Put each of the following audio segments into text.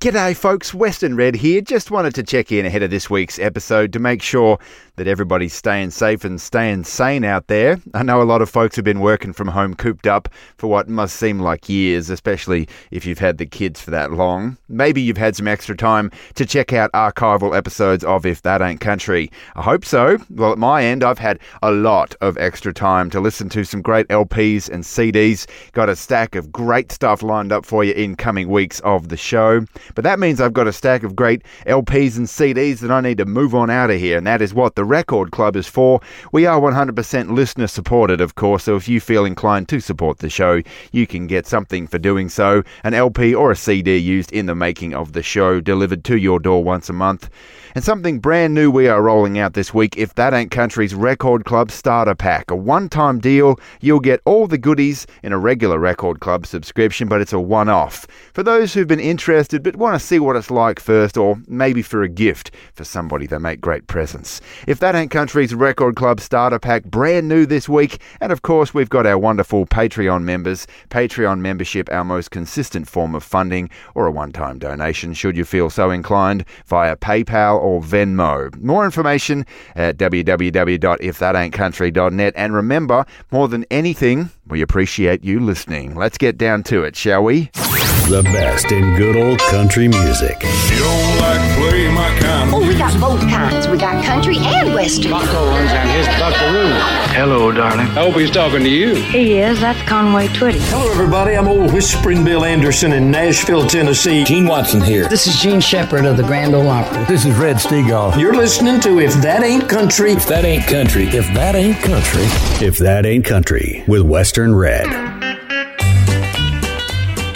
G'day, folks. Western Red here. Just wanted to check in ahead of this week's episode to make sure that everybody's staying safe and staying sane out there. I know a lot of folks have been working from home cooped up for what must seem like years, especially if you've had the kids for that long. Maybe you've had some extra time to check out archival episodes of If That Ain't Country. I hope so. Well, at my end, I've had a lot of extra time to listen to some great LPs and CDs. Got a stack of great stuff lined up for you in coming weeks of the show. But that means I've got a stack of great LPs and CDs that I need to move on out of here, and that is what the Record Club is for. We are 100% listener supported, of course, so if you feel inclined to support the show, you can get something for doing so an LP or a CD used in the making of the show, delivered to your door once a month. And something brand new we are rolling out this week if that ain't country's Record Club Starter Pack. A one time deal, you'll get all the goodies in a regular Record Club subscription, but it's a one off. For those who've been interested but want to see what it's like first, or maybe for a gift for somebody they make great presents. If that ain't country's Record Club Starter Pack, brand new this week, and of course, we've got our wonderful Patreon members. Patreon membership, our most consistent form of funding, or a one time donation, should you feel so inclined, via PayPal or Venmo. More information at www.ifthataintcountry.net. And remember, more than anything, we appreciate you listening. Let's get down to it, shall we? The best in good old country music. You don't like play my kind Oh, we got both kinds. We got country and western. Buck Owens down his buckaroo. Hello, darling. I hope he's talking to you. He is. That's Conway Twitty. Hello, everybody. I'm old Whispering Bill Anderson in Nashville, Tennessee. Gene Watson here. This is Jean Shepard of the Grand Ole Opry. This is Red Steagall. You're listening to If That Ain't Country. If that ain't country, if that ain't country, if that ain't country, with Western Red.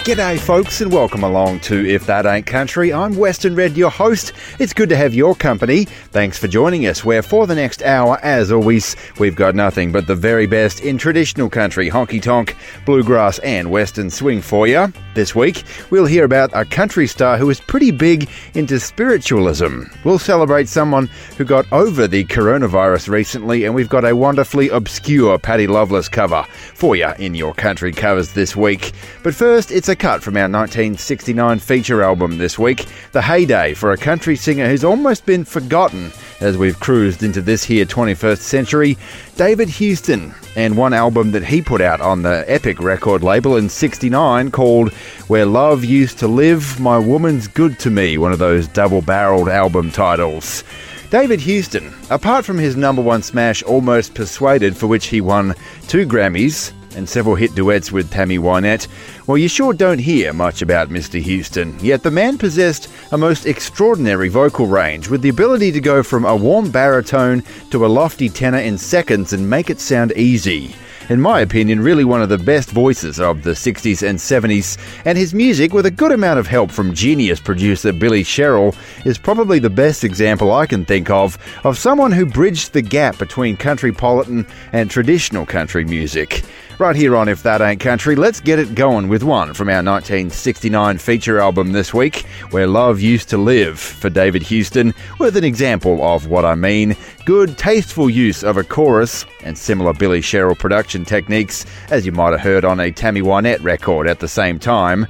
G'day, folks, and welcome along to If That Ain't Country. I'm Western Red, your host. It's good to have your company. Thanks for joining us, where for the next hour, as always, we've got nothing but the very best in traditional country, honky tonk, bluegrass, and western swing for you. This week, we'll hear about a country star who is pretty big into spiritualism. We'll celebrate someone who got over the coronavirus recently, and we've got a wonderfully obscure Patty Loveless cover for you in your country covers this week. But first, it's a cut from our 1969 feature album this week, the heyday for a country singer who's almost been forgotten as we've cruised into this here 21st century, David Houston, and one album that he put out on the Epic record label in 69 called Where Love Used to Live, My Woman's Good to Me, one of those double barreled album titles. David Houston, apart from his number one smash Almost Persuaded, for which he won two Grammys and several hit duets with Tammy Wynette, well, you sure don't hear much about Mr. Houston. Yet the man possessed a most extraordinary vocal range, with the ability to go from a warm baritone to a lofty tenor in seconds and make it sound easy in my opinion, really one of the best voices of the 60s and 70s, and his music, with a good amount of help from genius producer Billy Sherrill, is probably the best example I can think of of someone who bridged the gap between countrypolitan and traditional country music. Right here on If That Ain't Country, let's get it going with one from our 1969 feature album this week, Where Love Used to Live, for David Houston, with an example of what I mean. Good, tasteful use of a chorus and similar Billy Sherrill production techniques, as you might have heard on a Tammy Wynette record at the same time.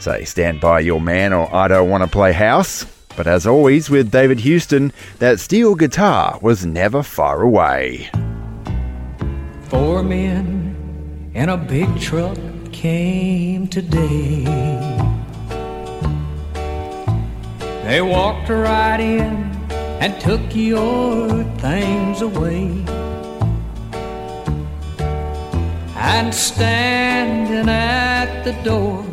Say, Stand By Your Man or I Don't Want to Play House. But as always with David Houston, that steel guitar was never far away. Four men in a big truck came today. They walked right in and took your things away. And standing at the door,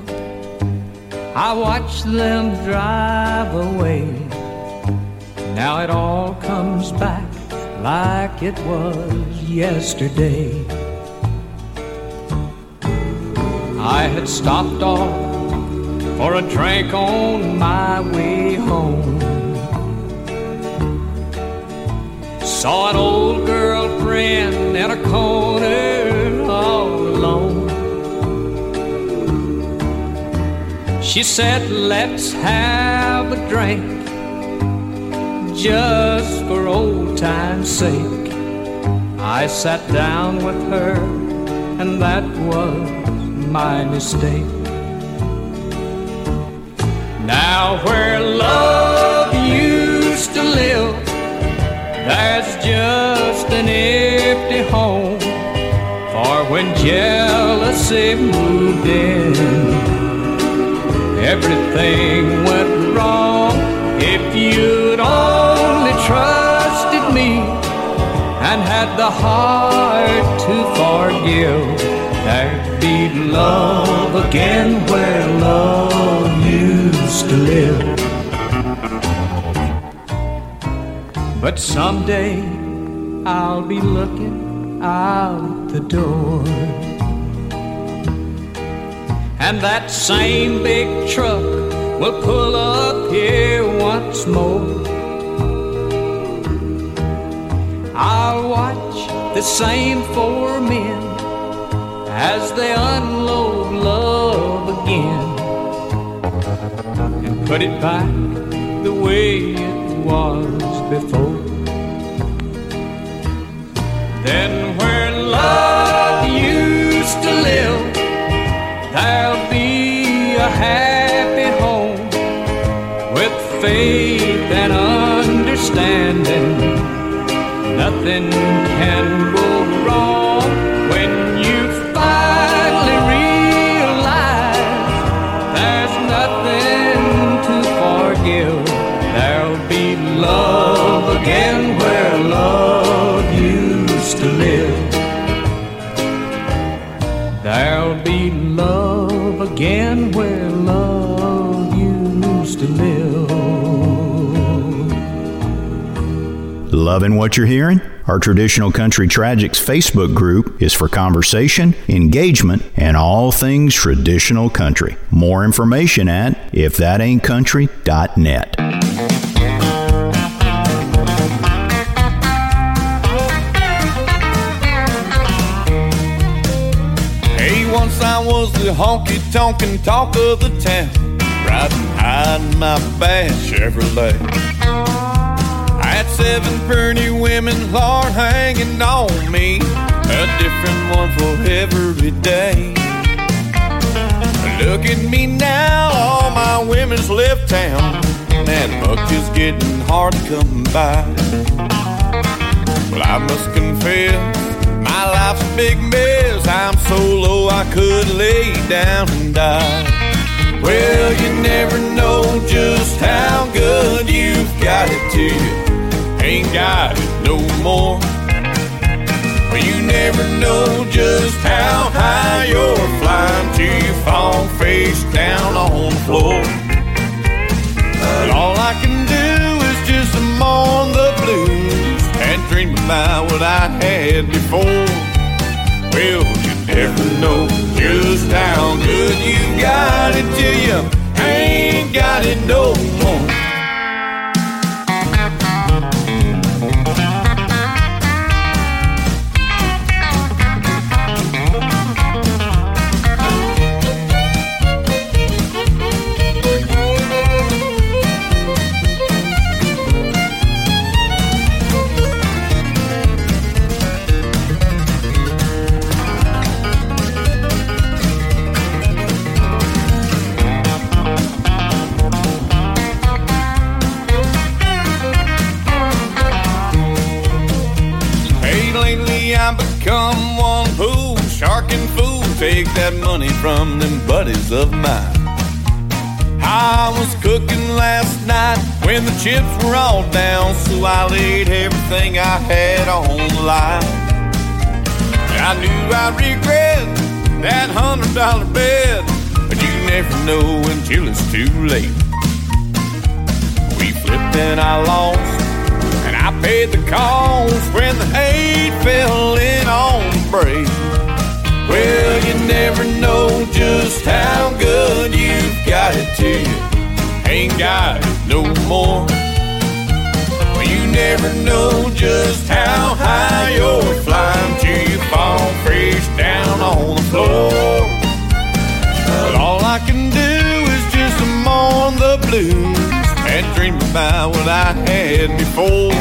I watched them drive away. Now it all comes back like it was yesterday. I had stopped off for a drink on my way home. Saw an old girlfriend in a corner She said, Let's have a drink just for old time's sake. I sat down with her, and that was my mistake. Now where love used to live, there's just an empty home. For when jealousy moved in, everything went wrong. If you'd only trusted me and had the heart to forgive, there'd be love again where love used to live. But someday I'll be looking out the door. And that same big truck will pull up here once more. I'll watch the same four men as they unload love again and put it back the way it was before. Then where love used to live, there'll be a happy home with faith and understanding. Nothing can Loving what you're hearing? Our Traditional Country Tragics Facebook group is for conversation, engagement, and all things traditional country. More information at ifthataintcountry.net. Hey, once I was the honky tonkin' talk of the town, riding high in my bad Chevrolet. Seven pretty women, Lord, hanging on me, a different one for every day. Look at me now, all my women's left town, that buck is getting hard to come by. Well, I must confess, my life's a big mess. I'm so low I could lay down and die. Well, you never know just how good you've got it to you. Ain't got it no more. Well, you never know just how high you're flying till you fall face down on the floor. But all I can do is just mourn the blues and dream about what I had before. Well, you never know just how good you got it till you ain't got it no more. Take that money from them buddies of mine. I was cooking last night when the chips were all down, so I laid everything I had on the line. I knew I'd regret that hundred dollar bet, but you never know until it's too late. We flipped and I lost, and I paid the cost when the hate fell in on the break. Well, you never know just how good you've got it to you. Ain't got it no more. Well, you never know just how high you're flying till you fall face down on the floor. But all I can do is just mourn the blues and dream about what I had before.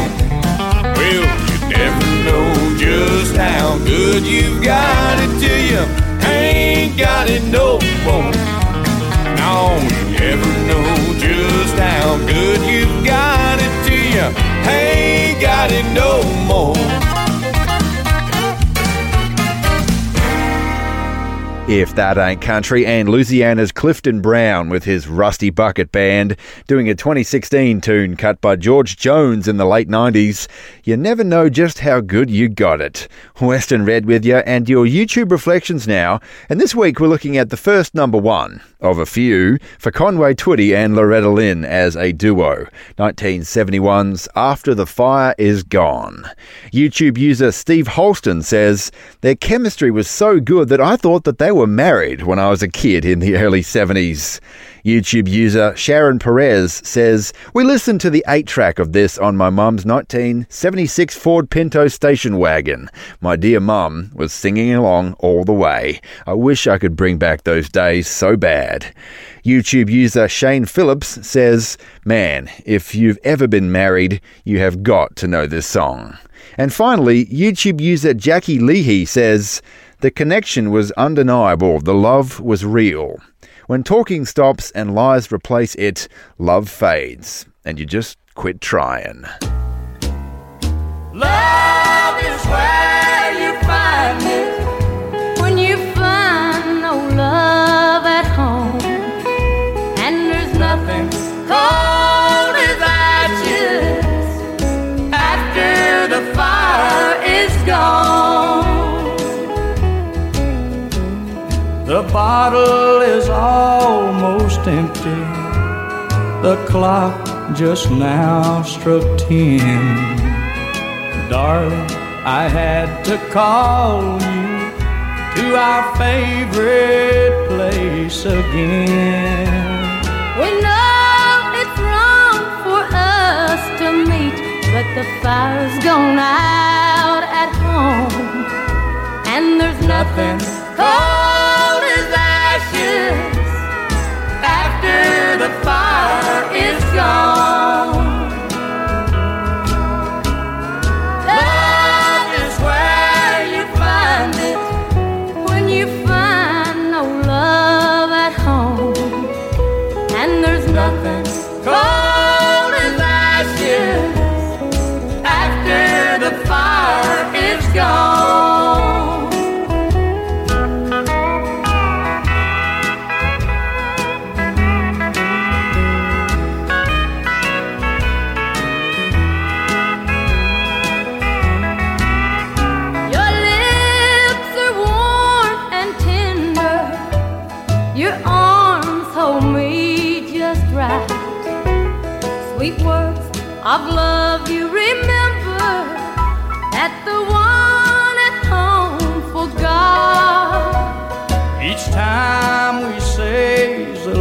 Well, never know just how good you've got it till you ain't got it no more. No, you ever know just how good you've got it to you. Ain't got it no more. If That Ain't Country, and Louisiana's Clifton Brown with his Rusty Bucket Band doing a 2016 tune cut by George Jones in the late 90s. You never know just how good you got it. Western Red with you, and your YouTube reflections now. And this week we're looking at the first number one of a few for Conway Twitty and Loretta Lynn as a duo. 1971's After the Fire Is Gone. YouTube user Steve Holston says, Their chemistry was so good that I thought that they were married when I was a kid in the early 70s. YouTube user Sharon Perez says, We listened to the 8 track of this on my mum's 1976 Ford Pinto station wagon. My dear mum was singing along all the way. I wish I could bring back those days so bad. YouTube user Shane Phillips says, Man, if you've ever been married, you have got to know this song. And finally, YouTube user Jackie Leahy says, the connection was undeniable, the love was real. When talking stops and lies replace it, love fades, and you just quit trying. Love bottle is almost empty. The clock just now struck ten. Darling, I had to call you to our favorite place again. We know it's wrong for us to meet, but the fire's gone out at home, and there's nothing cold the fire is gone.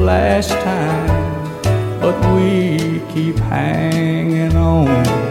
Last time, but we keep hanging on.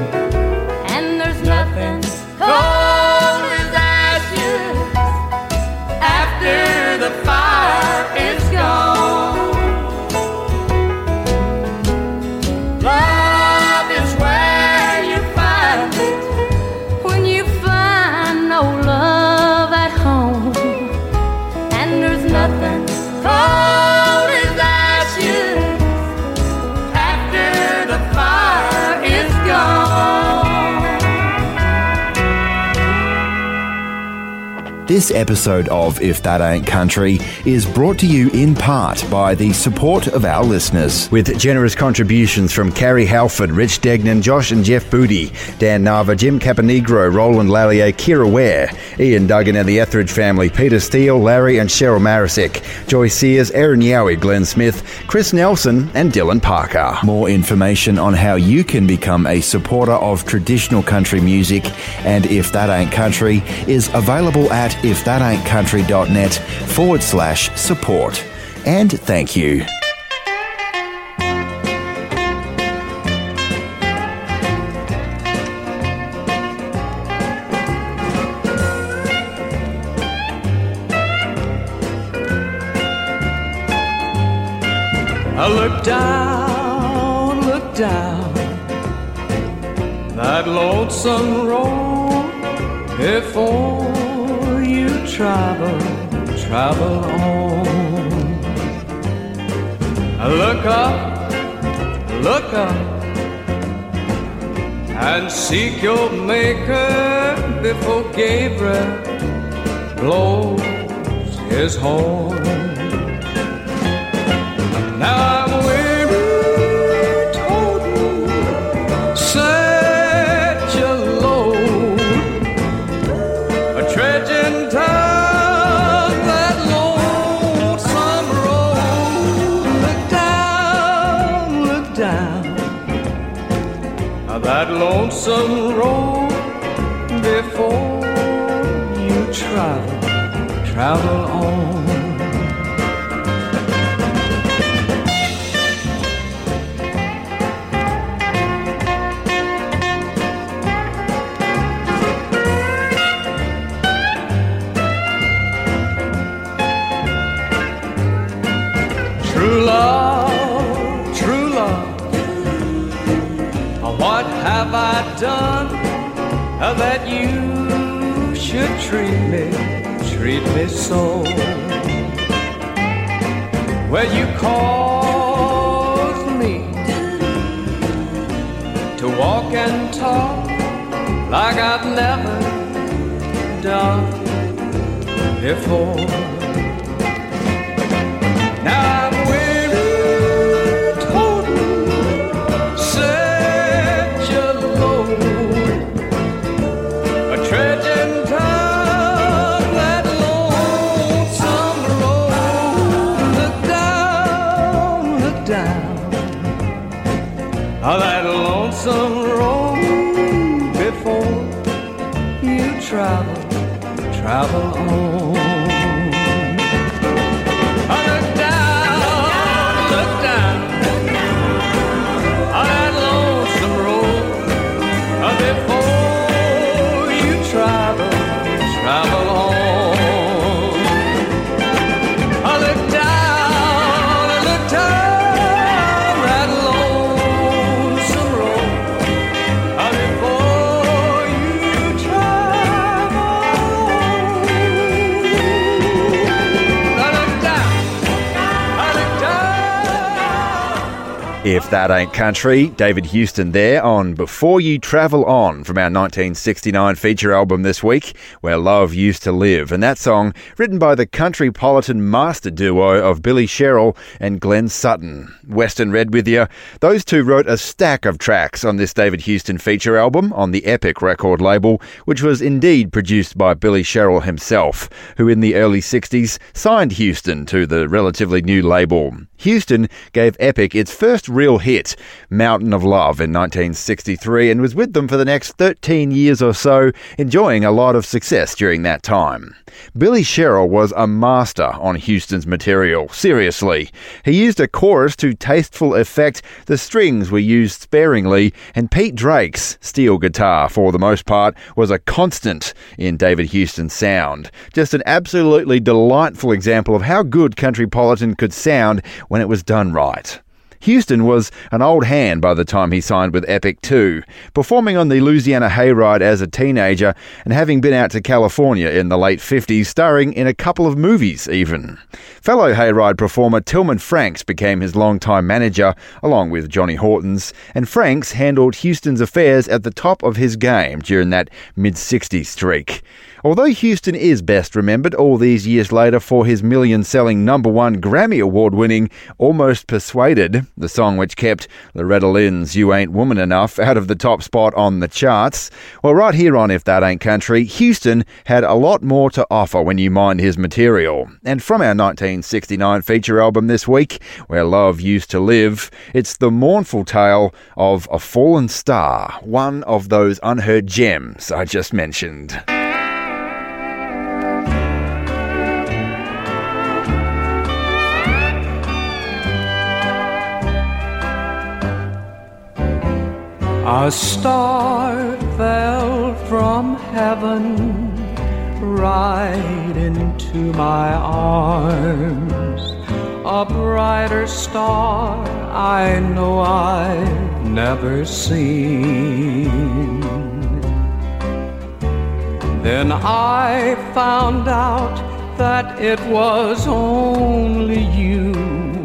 This episode of If That Ain't Country is brought to you in part by the support of our listeners. With generous contributions from Carrie Halford, Rich Degnan, Josh and Jeff Booty, Dan Nava, Jim Caponegro, Roland Lallier, Kira Ware, Ian Duggan and the Etheridge family, Peter Steele, Larry and Cheryl Marisick, Joy Sears, Aaron Yowie, Glenn Smith, Chris Nelson and Dylan Parker. More information on how you can become a supporter of traditional country music and If That Ain't Country is available at ifthataintcountry.net forward slash support. And thank you. I look down, look down that lonesome road before travel, travel on. Look up, look up, and seek your maker before Gabriel blows his horn. Lonesome road before you travel, travel on. Have I done that you should treat me, treat me so? Well, you caused me to walk and talk like I've never done before. If that ain't country, David Houston there on Before You Travel On from our 1969 feature album this week, Where Love Used to Live. And that song, written by the country politan master duo of Billy Sherrill and Glenn Sutton. Western Red with you. Those two wrote a stack of tracks on this David Houston feature album on the Epic record label, which was indeed produced by Billy Sherrill himself, who in the early 60s signed Houston to the relatively new label. Houston gave Epic its first real hit, Mountain of Love, in 1963, and was with them for the next 13 years or so, enjoying a lot of success during that time. Billy Sherrill was a master on Houston's material, seriously. He used a chorus to tasteful effect, the strings were used sparingly, and Pete Drake's steel guitar, for the most part, was a constant in David Houston's sound. Just an absolutely delightful example of how good country politan could sound when it was done right. Houston was an old hand by the time he signed with Epic too, performing on the Louisiana Hayride as a teenager and having been out to California in the late 50s, starring in a couple of movies even. Fellow Hayride performer Tillman Franks became his longtime manager, along with Johnny Hortons, and Franks handled Houston's affairs at the top of his game during that mid 60s streak. Although Houston is best remembered all these years later for his million selling number one Grammy Award winning Almost Persuaded, the song which kept Loretta Lynn's You Ain't Woman Enough out of the top spot on the charts, well, right here on If That Ain't Country, Houston had a lot more to offer when you mind his material. And from our 1969 feature album this week, Where Love Used to Live, it's the mournful tale of a fallen star, one of those unheard gems I just mentioned. A star fell from heaven right into my arms. A brighter star I know I've never seen. Then I found out that it was only you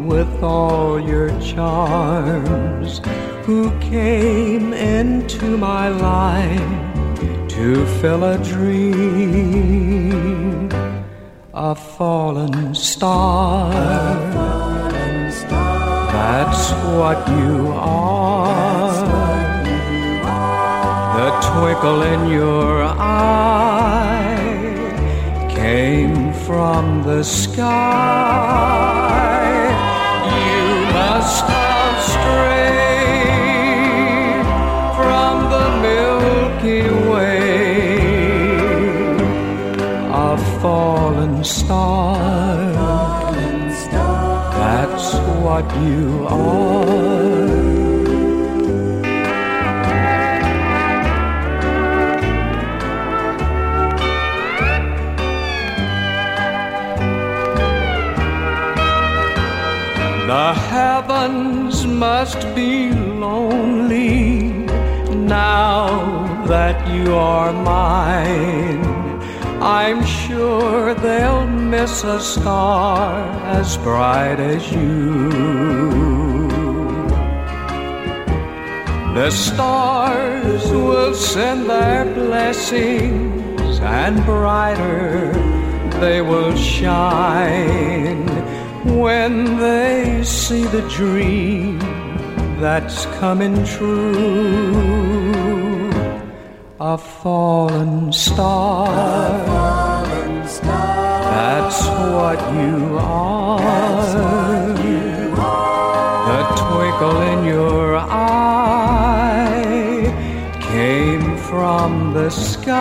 with all your charms, who came into my life to fill a dream, a fallen star. That's what you are. The twinkle in your eye came from the sky. You must have strayed Milky Way, a fallen star. That's what you are. The heavens must be lonely now that you are mine. I'm sure they'll miss a star as bright as you. The stars will send their blessings, and brighter they will shine when they see the dream that's coming true. A fallen star. That's what you are. The twinkle in your eye came from the sky.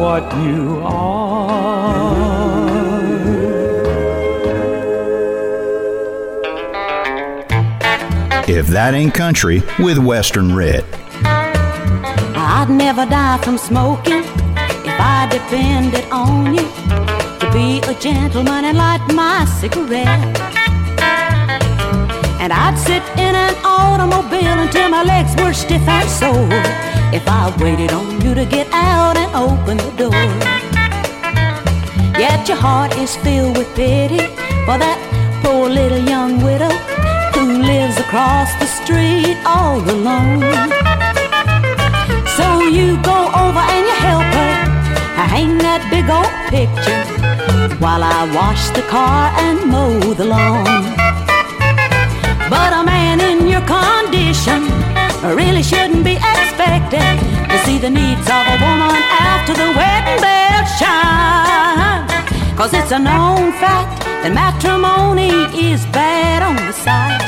What you are. If That Ain't Country with Western Red. I'd never die from smoking if I depended on you to be a gentleman and light my cigarette. And I'd sit in an automobile until my legs were stiff and sore if I waited on you to get out and open the door. Yet your heart is filled with pity for that poor little young widow who lives across the street all alone. So you go over and you help her hang that big old picture while I wash the car and mow the lawn. But a man in your condition really shouldn't be expected to see the needs of a woman after the wedding bells chime. Cause it's a known fact that matrimony is bad on the sight.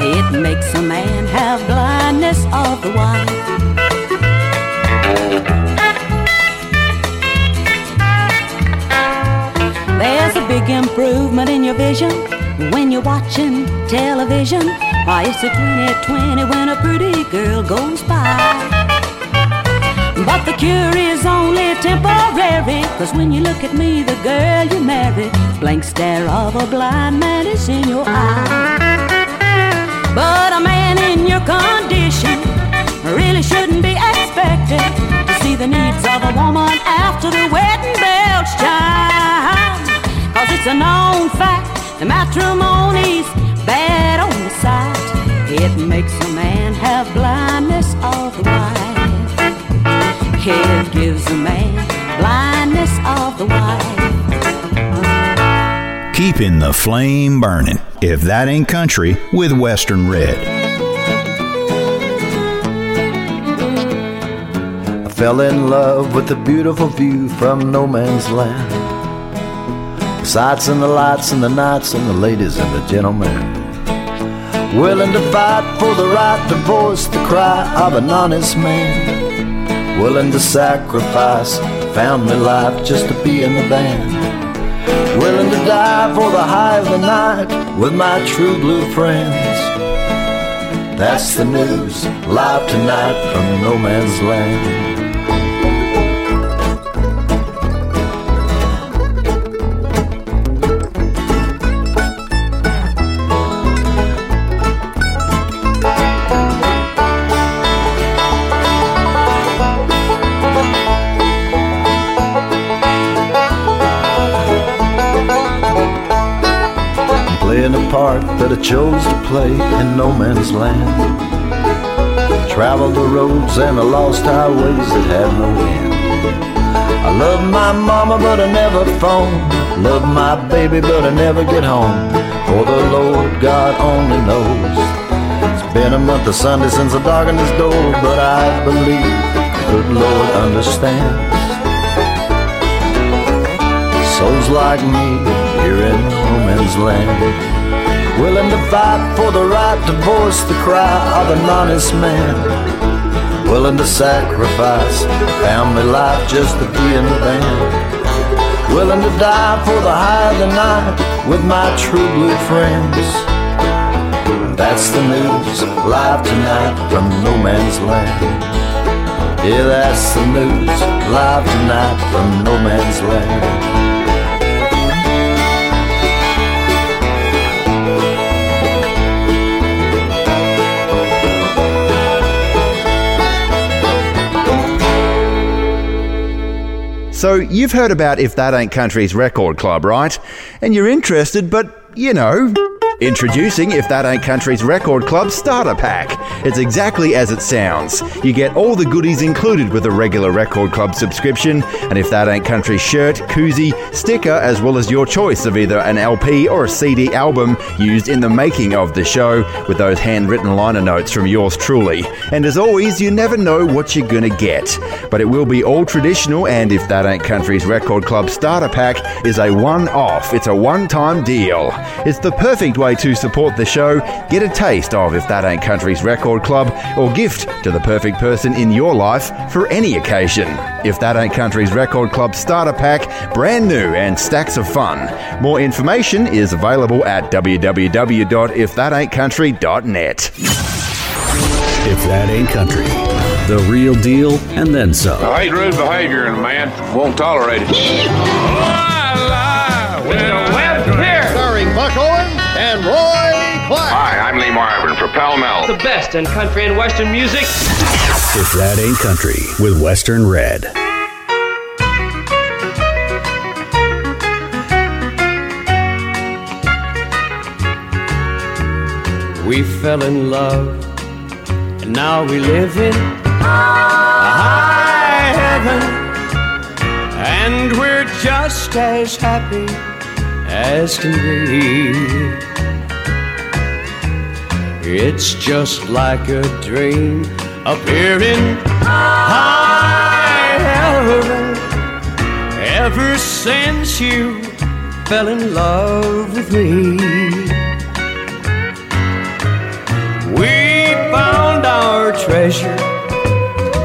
It makes a man have blindness of the wife. There's a big improvement in your vision when you're watching television. Why, it's a 2020 when pretty girl goes by. But the cure is only temporary. Cause when you look at me, the girl you marry, blank stare of a blind man is in your eye. But a man in your condition really shouldn't be expected to see the needs of a woman after the wedding bells chime. Cause it's a known fact that matrimony's bad on the sight. It makes a man have blindness of the wife. It gives a man blindness of the wife. Keeping the flame burning. If That Ain't Country with Western Red. I fell in love with the beautiful view from no man's land. The sights and the lights and the nights and the ladies and the gentlemen. Willing to fight for the right to voice the cry of an honest man. Willing to sacrifice family life just to be in the band. Willing to die for the high of the night with my true blue friends. That's the news, live tonight from no man's land. Part that I chose to play in no man's land. Traveled the roads and the lost highways that had no end. I love my mama, but I never phone. Love my baby, but I never get home. For the Lord God only knows. It's been a month of Sunday since I darkened his door, but I believe the good Lord understands. Souls like me here in no man's land willing to fight for the right to voice the cry of an honest man, willing to sacrifice family life just to be in the band, willing to die for the high of the night with my true blue friends. That's the news, live tonight from no man's land. Yeah, that's the news, live tonight from no man's land. So, you've heard about If That Ain't Country's record club, right? And you're interested, but you know. Introducing If That Ain't Country's Record Club Starter Pack. It's exactly as it sounds. You get all the goodies included with a regular Record Club subscription, and If That Ain't Country shirt, koozie, sticker, as well as your choice of either an LP or a CD album used in the making of the show, with those handwritten liner notes from yours truly. And as always, you never know what you're gonna get. But it will be all traditional, and If That Ain't Country's Record Club Starter Pack is a one off, it's a one time deal. It's the perfect way to support the show, get a taste of If That Ain't Country's Record Club, or gift to the perfect person in your life for any occasion. If That Ain't Country's Record Club Starter Pack, brand new and stacks of fun. More information is available at www.ifthataintcountry.net. If That Ain't Country, the real deal and then some. I hate rude behavior in a man. Won't tolerate it. I Starring for Pall Mall. The best in country and western music. If That Ain't Country with Western Red. We fell in love, and now we live in a high heaven, and we're just as happy as can be. It's just like a dream in high heaven. Ever since you fell in love with me. We found our treasure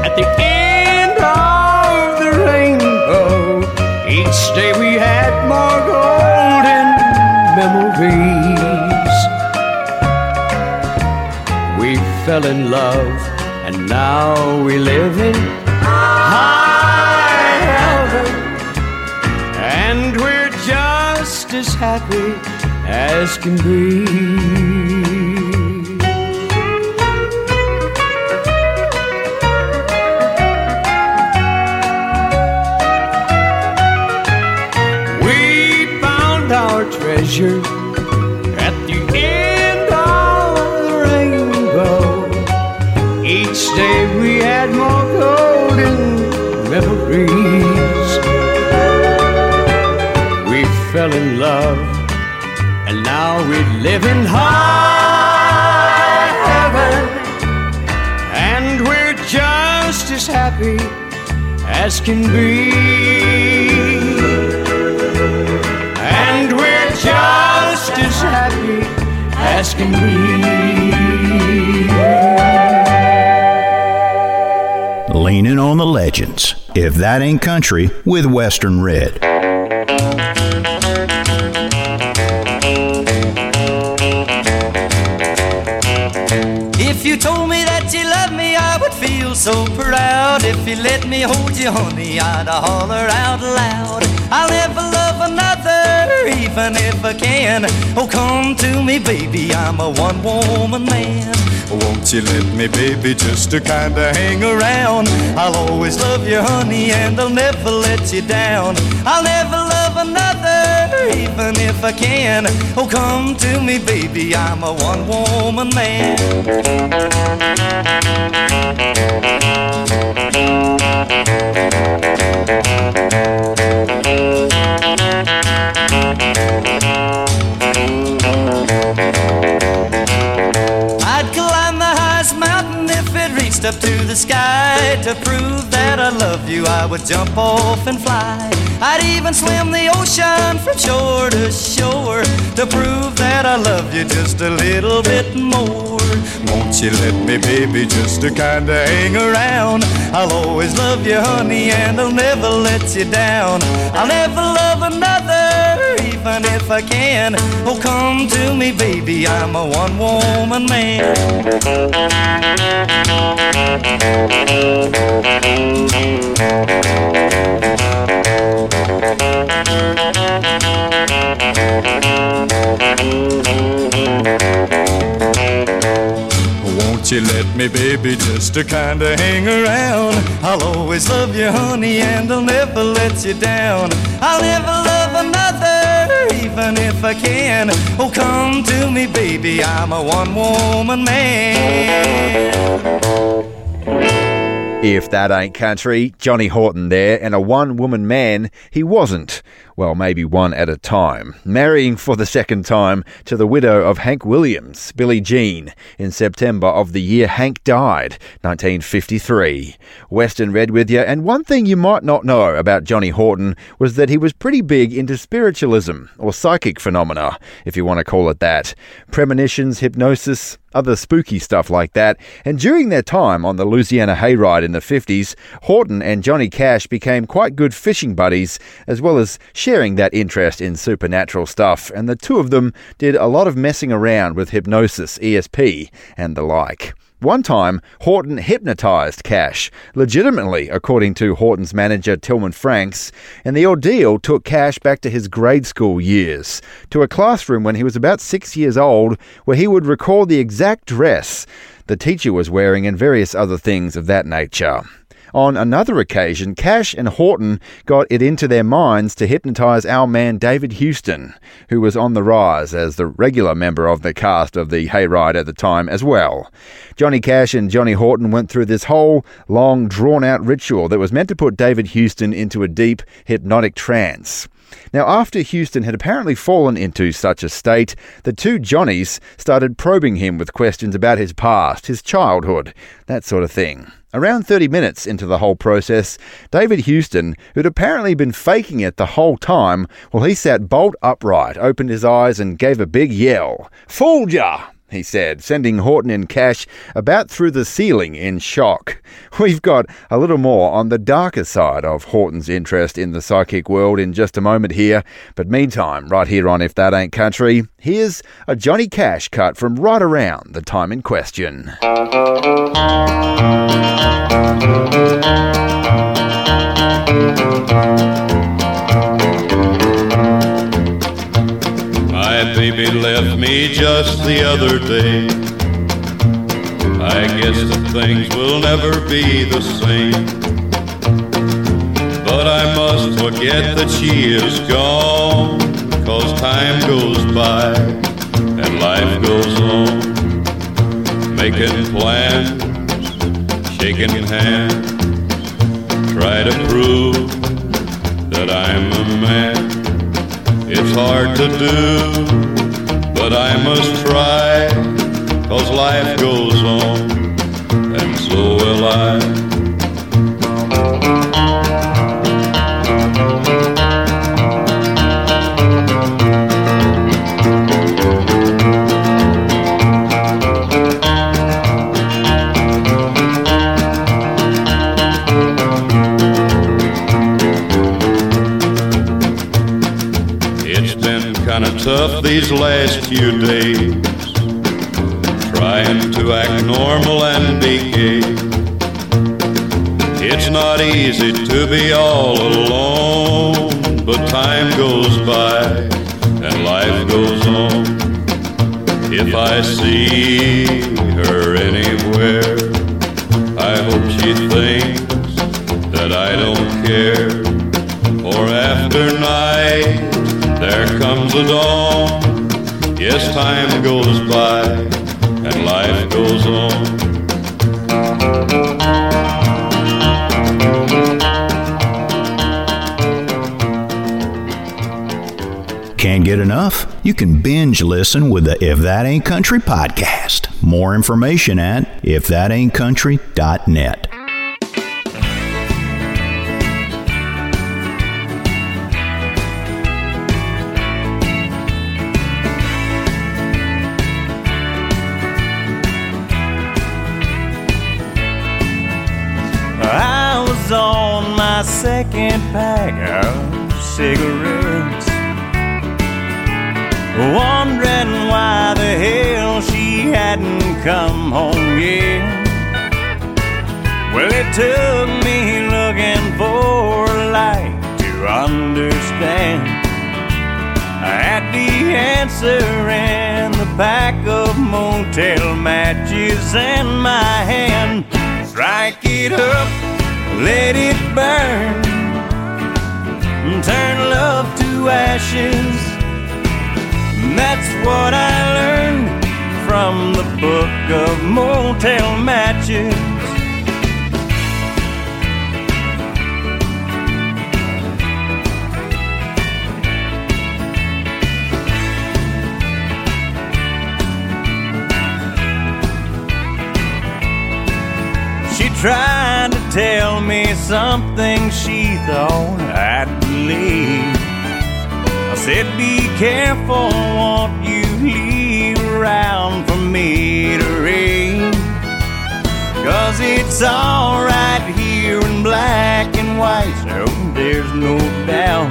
at the end of the rainbow. Each day we had more golden memories. Fell in love and now we live in high heaven. And we're just as happy as can be. We found our treasure fell in love, and now we live in high heaven. And we're just as happy as can be. And we're just as happy as can be. Leaning on the legends. If that ain't country, with Western Red. If you let me hold you, honey, I'd holler out loud. I'll never love another, even if I can. Oh, come to me, baby, I'm a one woman man. Won't you let me, baby, just to kinda hang around? I'll always love you, honey, and I'll never let you down. I'll never love another, even if I can. Oh, come to me, baby, I'm a one woman man. I'd climb the highest mountain if it reached up to the sky to prove love you. I would jump off and fly. I'd even swim the ocean from shore to shore to prove that I love you just a little bit more. Won't you let me, baby, just to kinda hang around? I'll always love you, honey, and I'll never let you down. I'll never love another, even if I can. Oh, come to me, baby, I'm a one woman man. Won't you let me, baby, just to kinda hang around? I'll always love you, honey, and I'll never let you down. I'll never love another, even if I can. Oh, come to me, baby, I'm a one woman man. If that ain't country, Johnny Horton there, and a one woman man, he wasn't. Well, maybe one at a time. Marrying for the second time to the widow of Hank Williams, Billie Jean, in September of the year Hank died, 1953. Western Red with you, and one thing you might not know about Johnny Horton was that he was pretty big into spiritualism, or psychic phenomena, if you want to call it that. Premonitions, hypnosis, other spooky stuff like that. And during their time on the Louisiana Hayride in the 50s, Horton and Johnny Cash became quite good fishing buddies, as well as sharing that interest in supernatural stuff. And the two of them did a lot of messing around with hypnosis, ESP, and the like. One time, Horton hypnotized Cash, legitimately, according to Horton's manager Tillman Franks, and the ordeal took Cash back to his grade school years, to a classroom when he was about six years old, where he would recall the exact dress the teacher was wearing and various other things of that nature. On another occasion, Cash and Horton got it into their minds to hypnotize our man David Houston, who was on the rise as the regular member of the cast of the Hayride at the time as well. Johnny Cash and Johnny Horton went through this whole long, drawn out ritual that was meant to put David Houston into a deep, hypnotic trance. Now, after Houston had apparently fallen into such a state, the two Johnnies started probing him with questions about his past, his childhood, that sort of thing. Around 30 minutes into the whole process, David Houston, who'd apparently been faking it the whole time, well, he sat bolt upright, opened his eyes, and gave a big yell. Fooled ya! He said, sending Horton and Cash about through the ceiling in shock. We've got a little more on the darker side of Horton's interest in the psychic world in just a moment here, but meantime, right here on If That Ain't Country, here's a Johnny Cash cut from right around the time in question. baby left me just the other day. I guess that things will never be the same. But I must forget that she is gone. Cause time goes by and life goes on. Making plans, shaking hands, try to prove that I'm a man. It's hard to do, but I must try, cause life goes on, and so will I. these last few days, trying to act normal and be gay. It's not easy to be all alone, but time goes by and life goes on. If I see her anywhere. I hope she thinks that I don't care. Or after night, there comes a dawn. Yes, time goes by and life goes on. Can't get enough? You can binge listen with the If That Ain't Country podcast. More information at ifthataintcountry.net. answer in the pack of motel matches in my hand. Strike it up, let it burn, turn love to ashes. That's what I learned from the book of motel matches. Tried to tell me something she thought I'd believe. I said, Be careful what you leave around for me to read. Cause it's alright here in black and white, so there's no doubt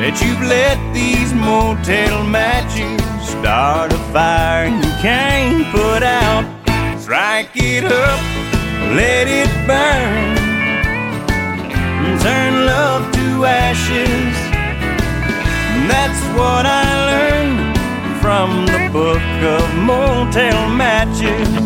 that you've let these motel matches start a fire and you can't put out. Strike it up, let it burn, turn love to ashes. That's what I learned from the book of motel matches.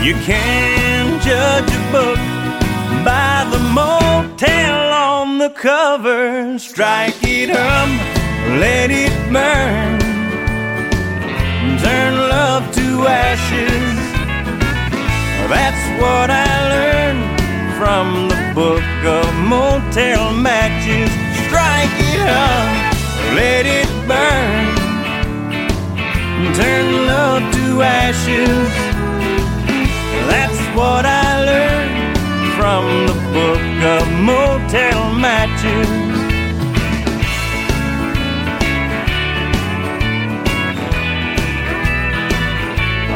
You can't judge a book by the motel on the cover. Strike it up, let it burn, turn love to ashes. That's what I learned from the book of motel matches. Strike it up, let it burn, turn love to ashes. That's what I learned from the book of motel matches.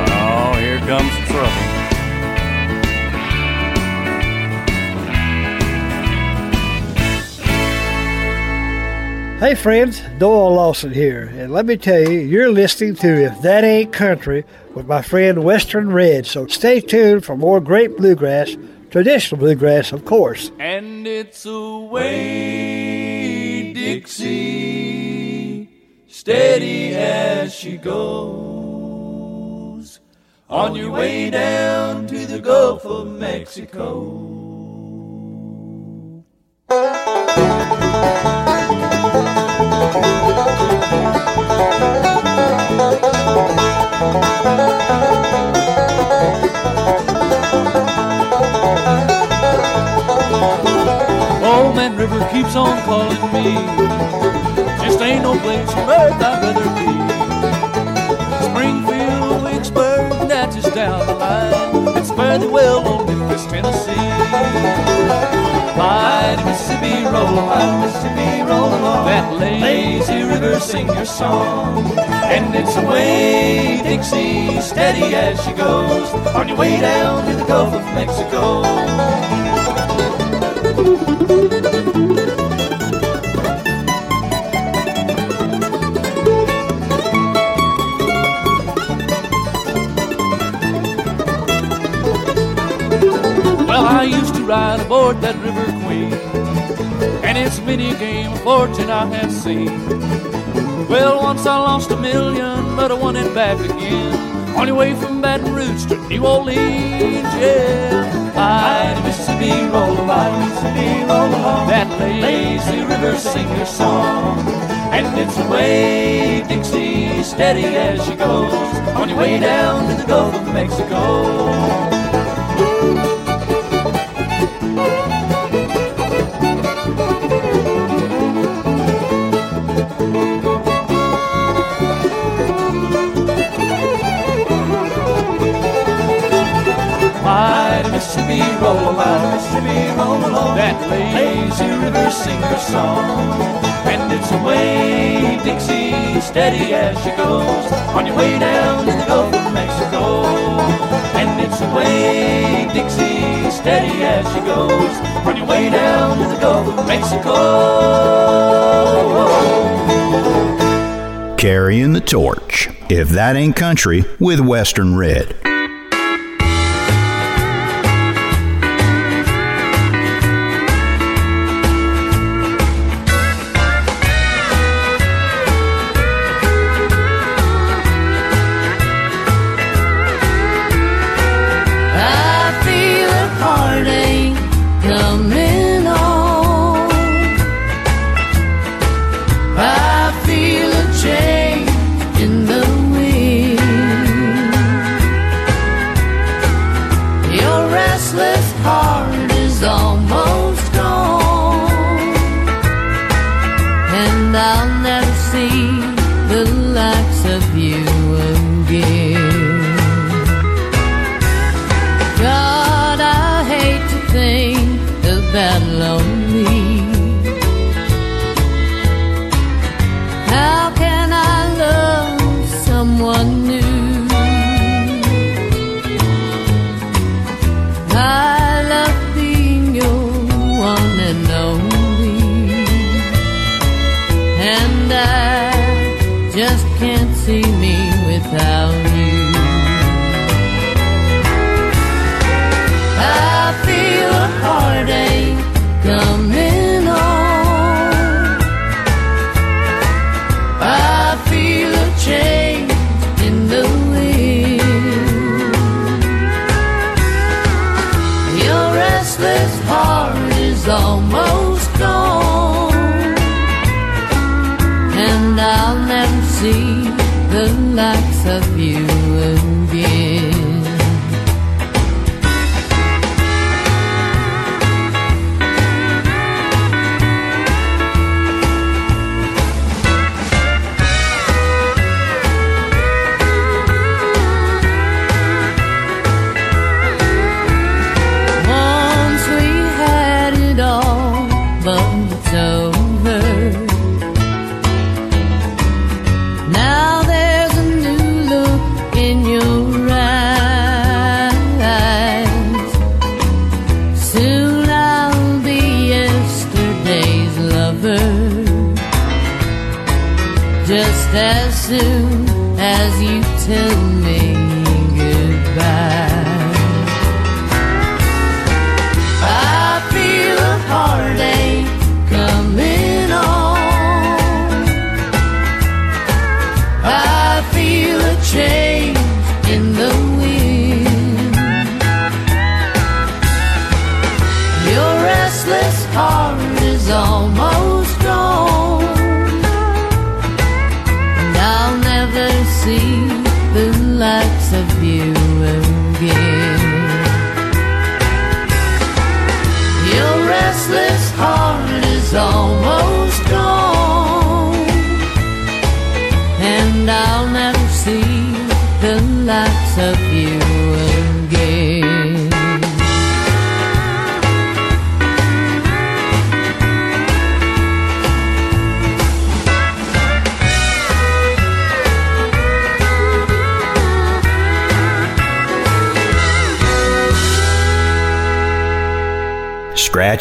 Oh, here comes trouble. Hey friends, Doyle Lawson here, and let me tell you, you're listening to If That Ain't Country with my friend Western Red, so stay tuned for more great bluegrass, traditional bluegrass, of course. And it's away, Dixie, steady as she goes, on your way down to the Gulf of Mexico. Just ain't no place on earth I'd rather be. Springfield, Vicksburg, Natchez down the line. It's fairly well on Memphis, Tennessee. Mighty Mississippi, roll on, Mississippi, roll along. That lazy river, sing your song. And it's away, Dixie, steady as she goes. On your way down to the Gulf of Mexico. Ride aboard that River Queen. And it's many a game of fortune I have seen. Well, once I lost a million, but I won it back again. On your way from Baton Rouge to New Orleans, yeah. By the Mississippi, roll by Mississippi, roll along. That lazy river, sing your song. And it's away, Dixie, steady as she goes. On your way down to the Gulf of Mexico. Mississippi, roll along, Mississippi, roll along. That lazy river sing her song. And it's away, Dixie, steady as she goes. On your way down to the Gulf of Mexico. And it's away, Dixie, steady as she goes. On your way down to the Gulf of Mexico. Carrying the torch. If that ain't country, with Western Red.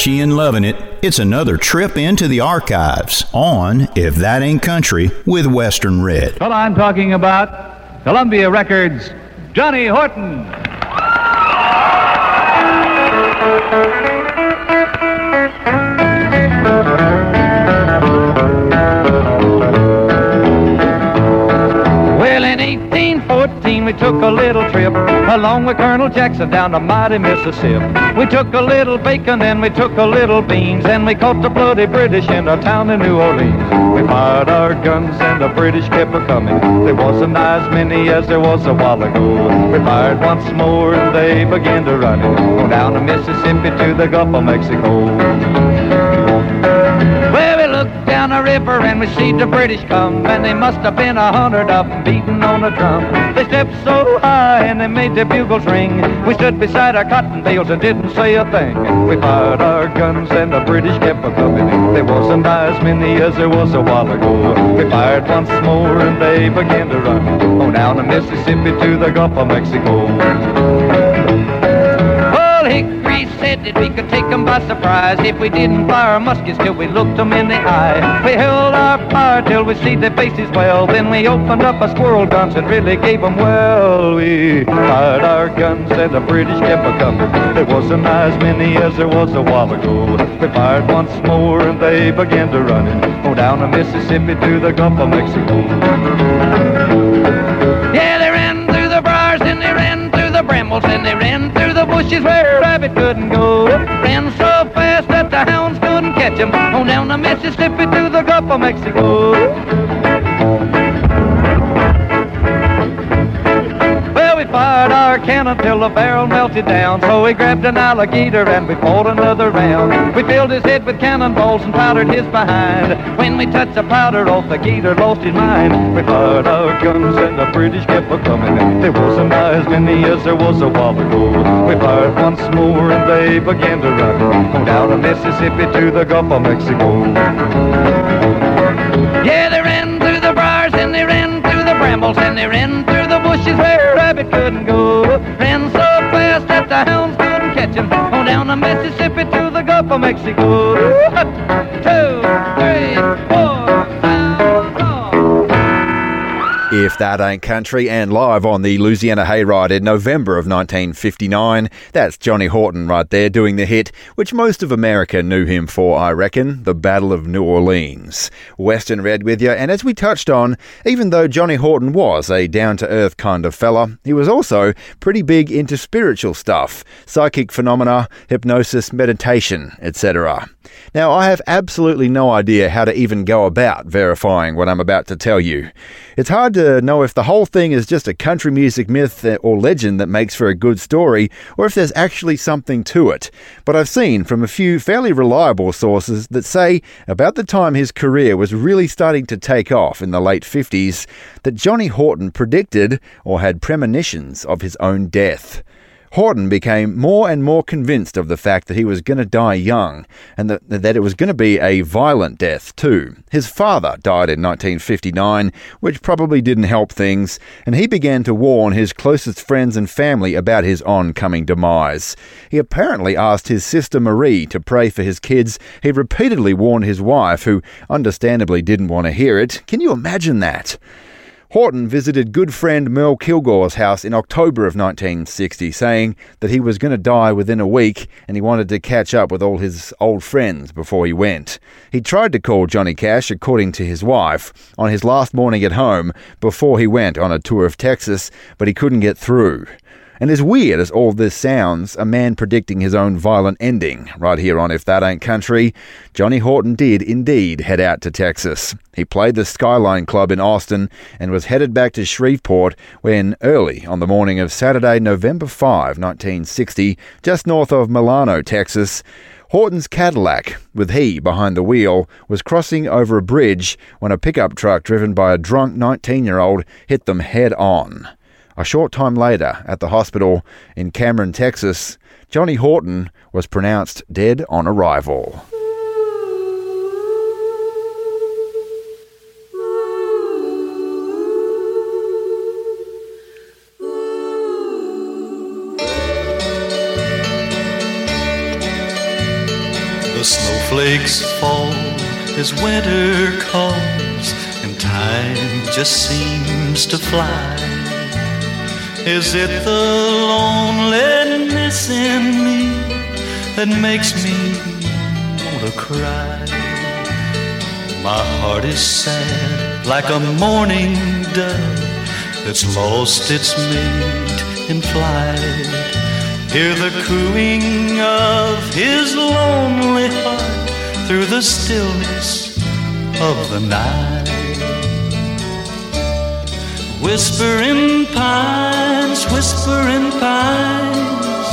Scratchy and loving it, it's another trip into the archives on If That Ain't Country with Western Red. Well, I'm talking about Columbia Records' Johnny Horton. We took a little trip along with Colonel Jackson down the mighty Mississippi. We took a little bacon, then we took a little beans, and we caught the bloody British in a town in New Orleans. We fired our guns and the British kept a coming. There wasn't as many as there was a while ago. We fired once more and they began to run it. Down the Mississippi to the Gulf of Mexico. Down the river and we see the British come, and they must have been a hundred of them beating on a drum. They stepped so high and they made the bugles ring. We stood beside our cotton bales and didn't say a thing. We fired our guns and the British kept a coming. There wasn't as many as there was a while ago. We fired once more and they began to run on down the Mississippi to the Gulf of Mexico. Hickory said that we could take 'em by surprise if we didn't fire our muskets till we looked 'em in the eye. We held our fire till we see their faces well. Then we opened up our squirrel guns and really gave 'em well. We fired our guns and the British kept a coming. There wasn't as many as there was a while ago. We fired once more and they began to run it. Down the Mississippi to the Gulf of Mexico. And they ran through the bushes where a rabbit couldn't go. Ran so fast that the hounds couldn't catch 'em. On down the Mississippi to the Gulf of Mexico. Fired our cannon till the barrel melted down. So we grabbed an alligator and we fought another round. We filled his head with cannonballs and powdered his behind. When we touched the powder off, the gator lost his mind. We fired our guns and the British kept a coming. There wasn't as many as there was a while ago. We fired once more and they began to run. On down the Mississippi to the Gulf of Mexico. Yeah, they ran through the briars and they ran through the brambles and they ran where couldn't go. Ran so fast that the hounds couldn't catch him. On down the Mississippi to the Gulf of Mexico. Two, If That Ain't Country and live on the Louisiana Hayride in November of 1959. That's Johnny Horton right there doing the hit, which most of America knew him for, I reckon, the Battle of New Orleans. Western Red with you, and as we touched on, even though Johnny Horton was a down to earth kind of fella, he was also pretty big into spiritual stuff, psychic phenomena, hypnosis, meditation, etc. Now, I have absolutely no idea how to even go about verifying what I'm about to tell you. It's hard to know if the whole thing is just a country music myth or legend that makes for a good story, or if there's actually something to it. But I've seen from a few fairly reliable sources that say about the time his career was really starting to take off in the late 50s, that Johnny Horton predicted or had premonitions of his own death. Horton became more and more convinced of the fact that he was going to die young and that, that it was going to be a violent death too. His father died in 1959, which probably didn't help things, and he began to warn his closest friends and family about his oncoming demise. He apparently asked his sister Marie to pray for his kids. He repeatedly warned his wife, who understandably didn't want to hear it. Can you imagine that? Horton visited good friend Merle Kilgore's house in October of 1960, saying that he was going to die within a week and he wanted to catch up with all his old friends before he went. He tried to call Johnny Cash, according to his wife, on his last morning at home before he went on a tour of Texas, but he couldn't get through. And as weird as all this sounds, a man predicting his own violent ending, right here on If That Ain't Country, Johnny Horton did indeed head out to Texas. He played the Skyline Club in Austin and was headed back to Shreveport when, early on the morning of Saturday, November 5, 1960, just north of Milano, Texas, Horton's Cadillac, with he behind the wheel, was crossing over a bridge when a pickup truck driven by a drunk 19 year old hit them head on. A short time later, at the hospital in Cameron, Texas, Johnny Horton was pronounced dead on arrival. The snowflakes fall as winter comes, and time just seems to fly. Is it the loneliness in me that makes me want to cry? My heart is sad like a morning dove that's lost its mate in flight. Hear the cooing of his lonely heart through the stillness of the night. Whispering pines, whispering pines,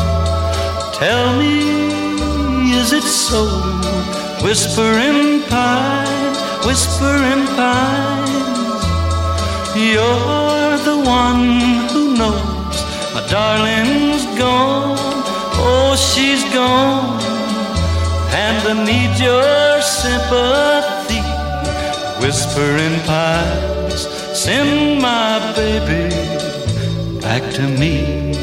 tell me, is it so? Whispering pines, whispering pines, you're the one who knows my darling's gone. Oh, she's gone, and I need your sympathy. Whispering pines, send my baby back to me.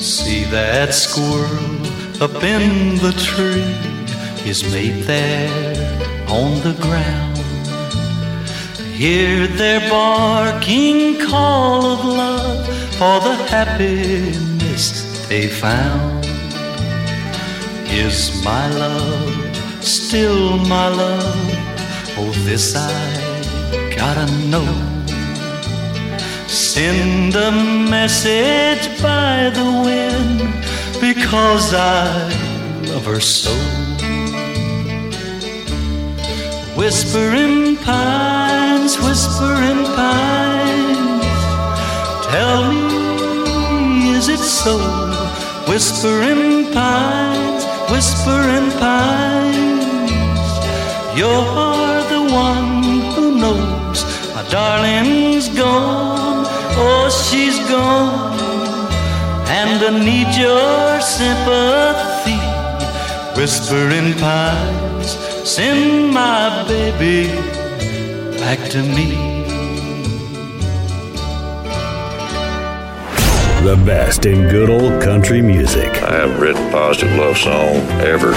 See that squirrel up in the tree, his made there on the ground. Hear their barking call of love for the happiness they found. Is my love still my love? Oh, this I gotta know. Send a message by the wind because I love her so. Whispering whispering pines, tell me, is it so? Whispering pines, whispering pines, you're the one who knows my darling's gone, oh, she's gone, and I need your sympathy. Whispering pines, send my baby back to me. The best in good old country music. I haven't written positive love song ever.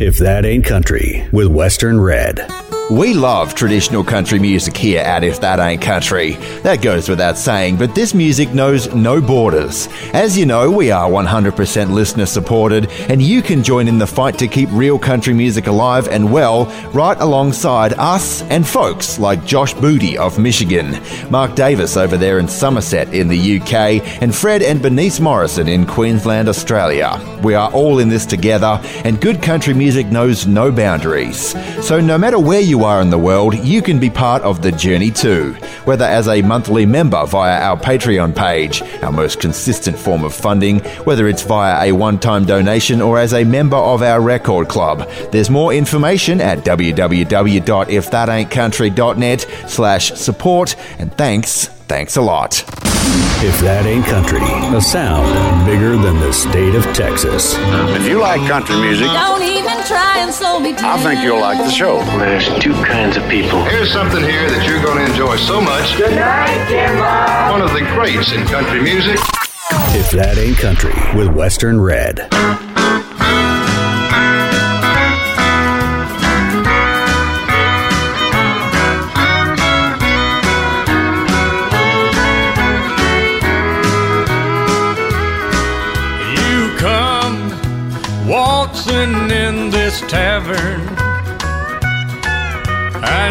If that ain't country, with Western Red. We love traditional country music here at If That Ain't Country. That goes without saying, but this music knows no borders. As you know, we are 100% listener supported, and you can join in the fight to keep real country music alive and well right alongside us and folks like Josh Booty of Michigan, Mark Davis over there in Somerset in the UK, and Fred and Bernice Morrison in Queensland, Australia. We are all in this together, and good country music knows no boundaries. So no matter where you are in the world, you can be part of the journey too. Whether as a monthly member via our Patreon page, our most consistent form of funding, whether it's via a one time donation or as a member of our record club. There's more information at www.ifthataintcountry.net slash support, and thanks, thanks a lot. If that ain't country, a sound bigger than the state of Texas. If you like country music, Don't even try and slow me down. I think you'll like the show. There's two kinds of people. Here's something here that you're going to enjoy so much. Good night, Jimbo. One of the greats in country music. If that ain't country, with Western Red.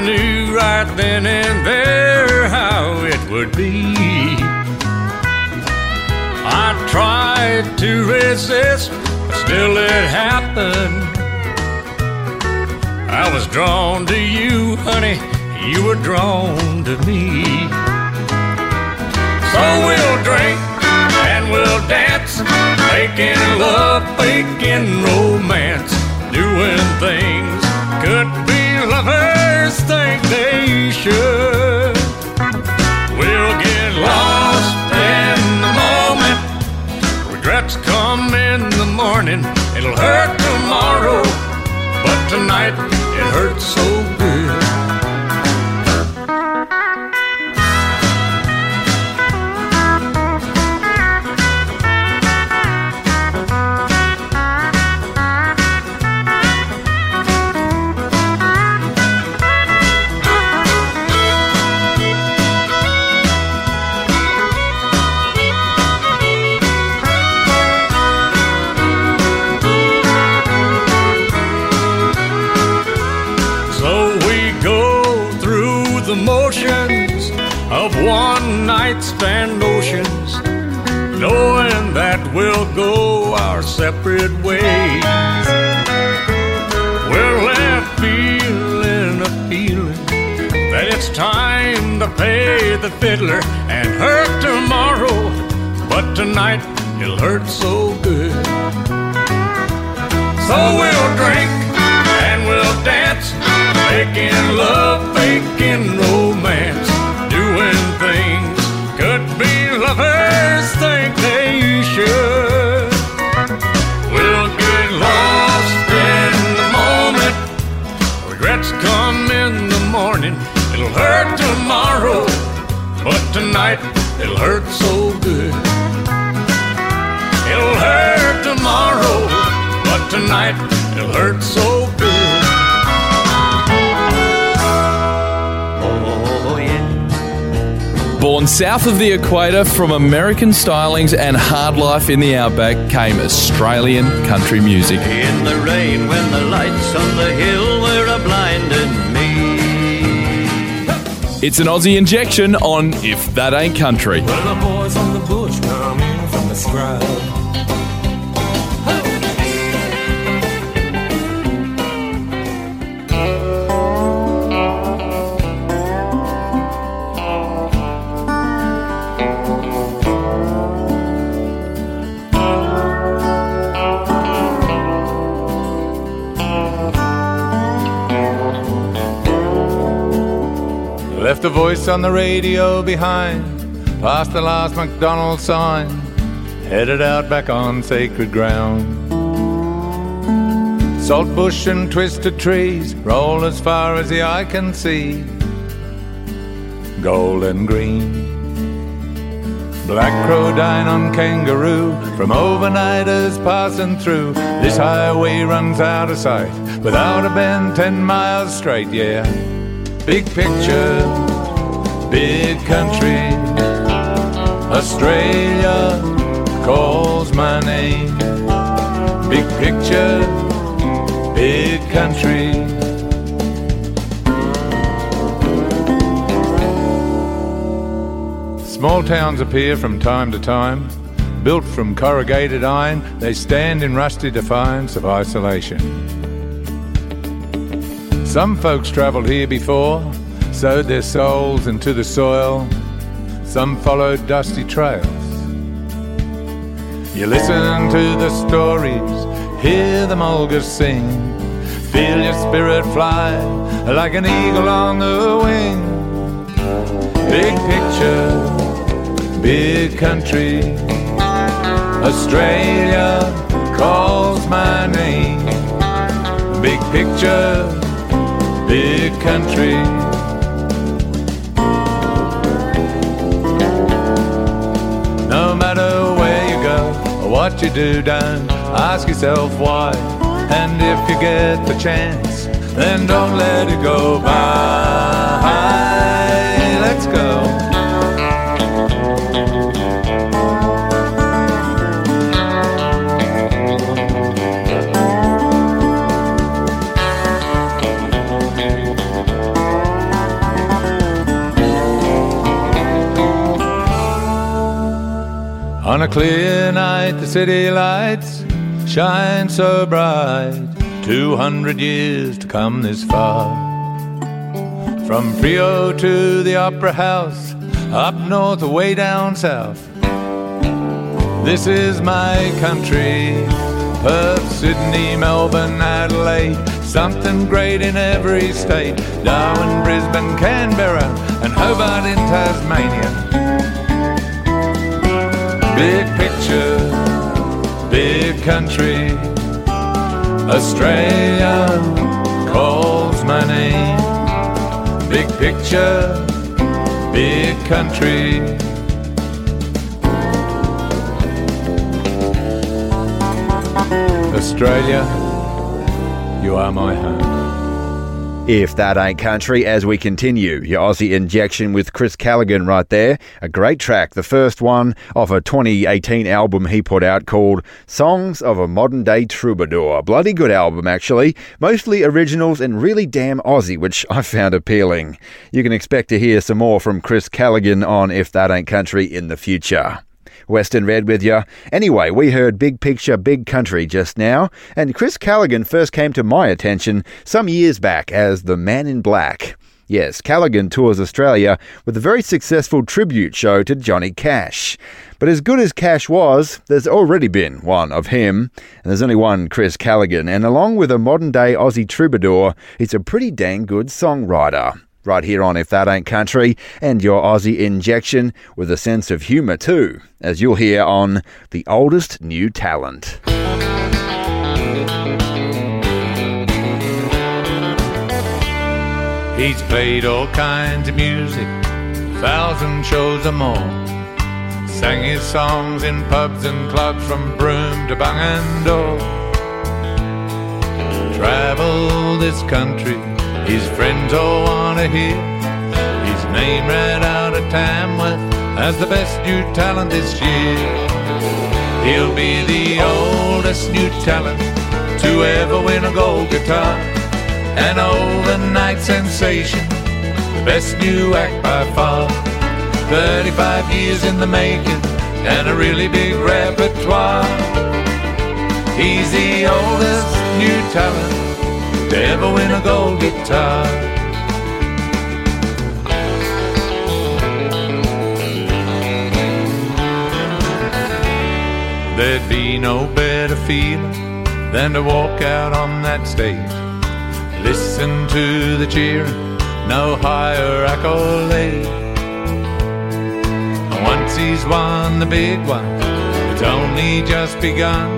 Knew right then and there how it would be. I tried to resist, but still it happened. I was drawn to you, honey. You were drawn to me. So we'll drink and we'll dance, making love, making romance, doing things could be lovers should. We'll get lost in the moment. Regrets come in the morning. It'll hurt tomorrow, but tonight separate ways. We're left feeling a feeling that it's time to pay the fiddler and hurt tomorrow, but tonight it'll hurt so good. So we'll drink and we'll dance, making love, come in the morning. It'll hurt tomorrow, but tonight it'll hurt so good. It'll hurt tomorrow, but tonight it'll hurt so good. Oh, yeah. Born south of the equator from American stylings and hard life in the outback came Australian country music. In the rain when the lights on the hill It's an Aussie injection on If That Ain't Country. On the radio behind, past the last McDonald's sign, headed out back on sacred ground. Salt bush and twisted trees roll as far as the eye can see, gold and green. Black crow dying on kangaroo from overnighters passing through. This highway runs out of sight without a bend, ten miles straight, yeah. Big picture, big country. Australia calls my name. Big picture, big country. Small towns appear from time to time. Built from corrugated iron, they stand in rusty defiance of isolation. Some folks travelled here before, sowed their souls into the soil. Some followed dusty trails. You listen to the stories, hear the mulgas sing, feel your spirit fly like an eagle on the wing. Big picture, big country. Australia calls my name. Big picture, big country. You do, don't ask yourself why. And if you get the chance, then don't let it go by. Let's go. On a clear night, the city lights shine so bright. Two hundred years to come this far. From Frio to the Opera House, up north, way down south. This is my country. Perth, Sydney, Melbourne, Adelaide. Something great in every state. Darwin, Brisbane, Canberra, and Hobart in Tasmania. Big picture, big country. Australia calls my name. Big picture, big country. Australia, you are my home. If that ain't country, as we continue, your Aussie injection with Chris Callaghan right there. A great track, the first one of a 2018 album he put out called Songs of a Modern Day Troubadour. Bloody good album, actually. Mostly originals and really damn Aussie, which I found appealing. You can expect to hear some more from Chris Callaghan on If That Ain't Country in the future. Western Red with you. Anyway, we heard Big Picture, Big Country just now, and Chris Callaghan first came to my attention some years back as the Man in Black. Yes, Callaghan tours Australia with a very successful tribute show to Johnny Cash. But as good as Cash was, there's already been one of him, and there's only one Chris Callaghan, and along with a modern day Aussie troubadour, he's a pretty dang good songwriter right here on If That Ain't Country, and your Aussie injection with a sense of humour too, as you'll hear on The Oldest New Talent. He's played all kinds of music, thousand shows or more. Sang his songs in pubs and clubs from Broome to Bangor. Traveled this country his friends all wanna hear his name right out of Tamworth as the best new talent this year. He'll be the oldest new talent to ever win a gold guitar, an overnight sensation, the best new act by far. 35 years in the making and a really big repertoire. He's the oldest new talent ever win a gold guitar. There'd be no better feeling than to walk out on that stage. Listen to the cheering, no higher accolade. Once he's won the big one, it's only just begun.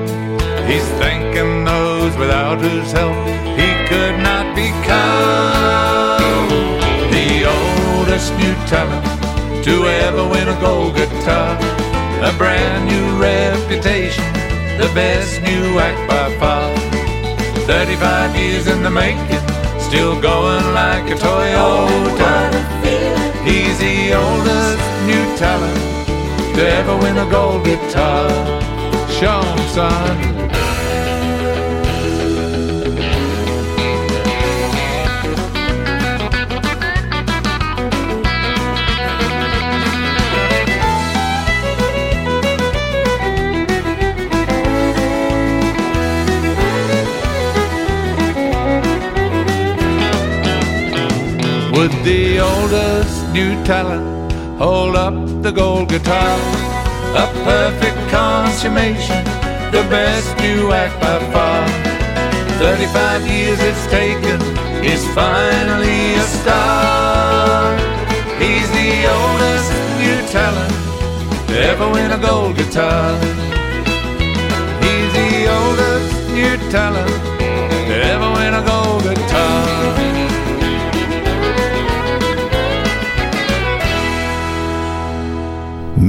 He's thanking those without whose help he could not become the oldest new talent to ever win a gold guitar. A brand new reputation, the best new act by far. 35 years in the making, still going like a Toyota. He's the oldest new talent to ever win a gold guitar. Show him, son. Would the oldest new talent hold up the gold guitar? A perfect consummation, the best new act by far. 35 years it's taken, he's finally a star. He's the oldest new talent to ever win a gold guitar. He's the oldest new talent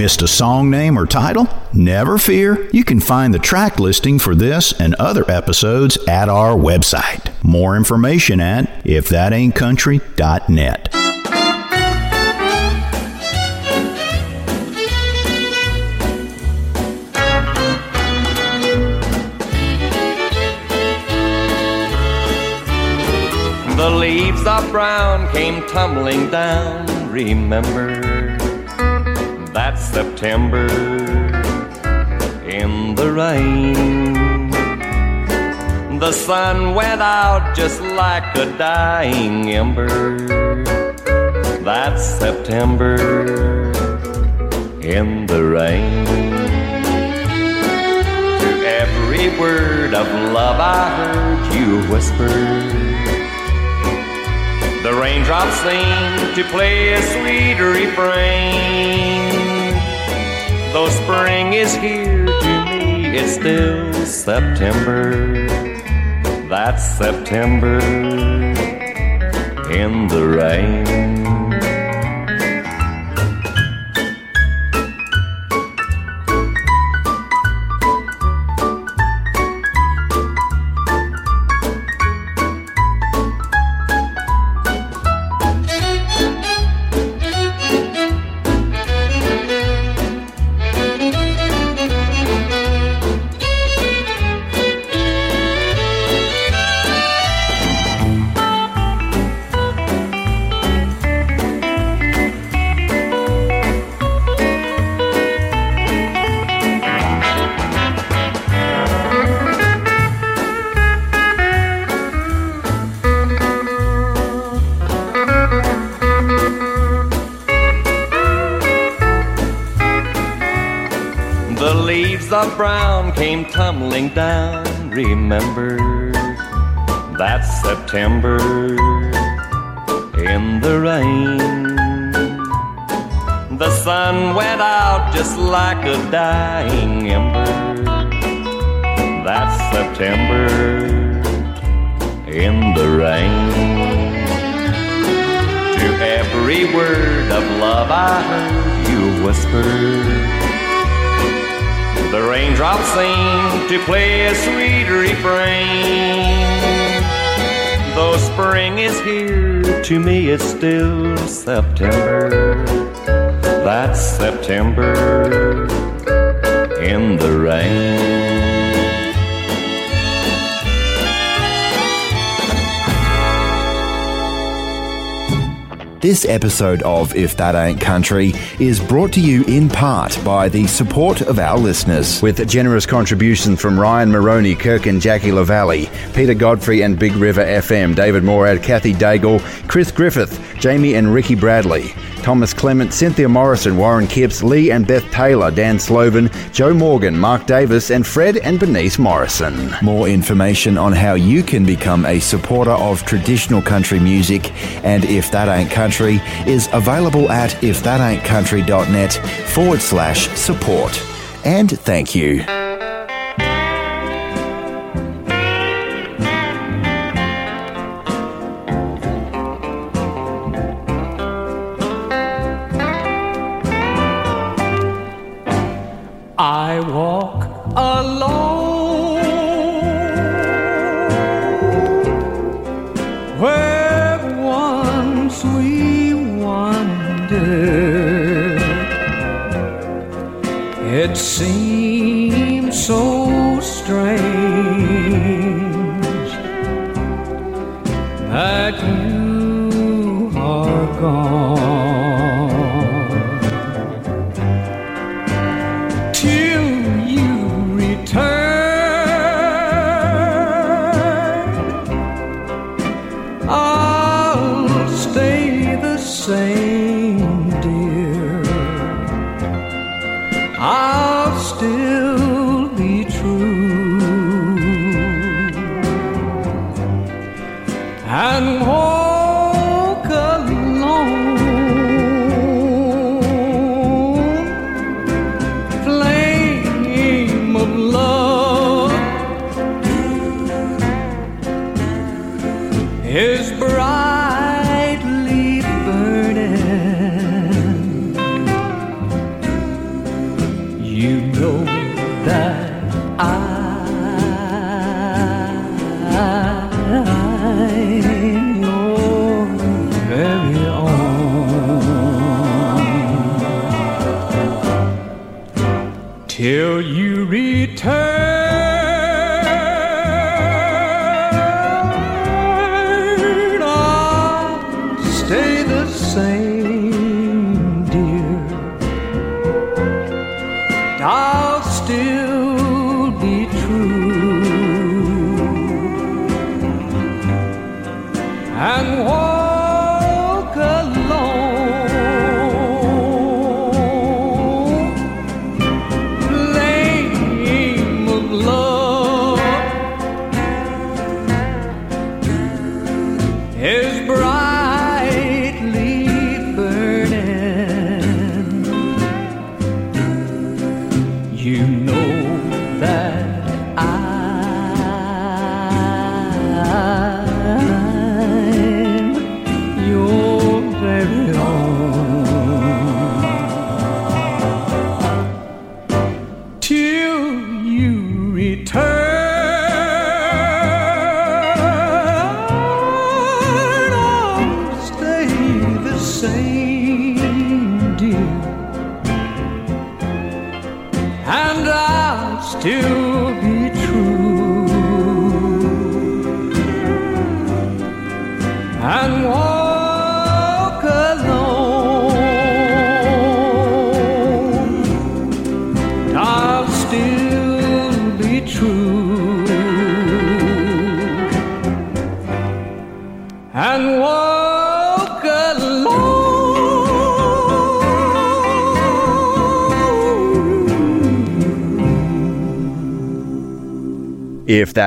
Missed a song name or title? Never fear. You can find the track listing for this and other episodes at our website. More information at ifthataintcountry.net. The leaves of brown came tumbling down, remember September in the rain. The sun went out just like a dying ember. That September in the rain. To every word of love I heard you whisper. The raindrops seem to play a sweet refrain. Though spring is here to me, it's still September. That's September in the rain. Down. Remember that September in the rain. The sun went out just like a dying ember. That September in the rain. To every word of love I heard you whisper. The raindrops seem to play a sweet refrain. Though spring is here, to me it's still September. That's September in the rain. This episode of If That Ain't Country is brought to you in part by the support of our listeners. With generous contributions from Ryan Maroney, Kirk and Jackie LaValle, Peter Godfrey and Big River FM, David Morad, Kathy Daigle, Chris Griffith, Jamie and Ricky Bradley. Thomas Clement, Cynthia Morrison, Warren Kipps, Lee and Beth Taylor, Dan Sloven, Joe Morgan, Mark Davis, and Fred and Bernice Morrison. More information on how you can become a supporter of traditional country music and If That Ain't Country is available at ifthataintcountry.net forward slash support. And thank you.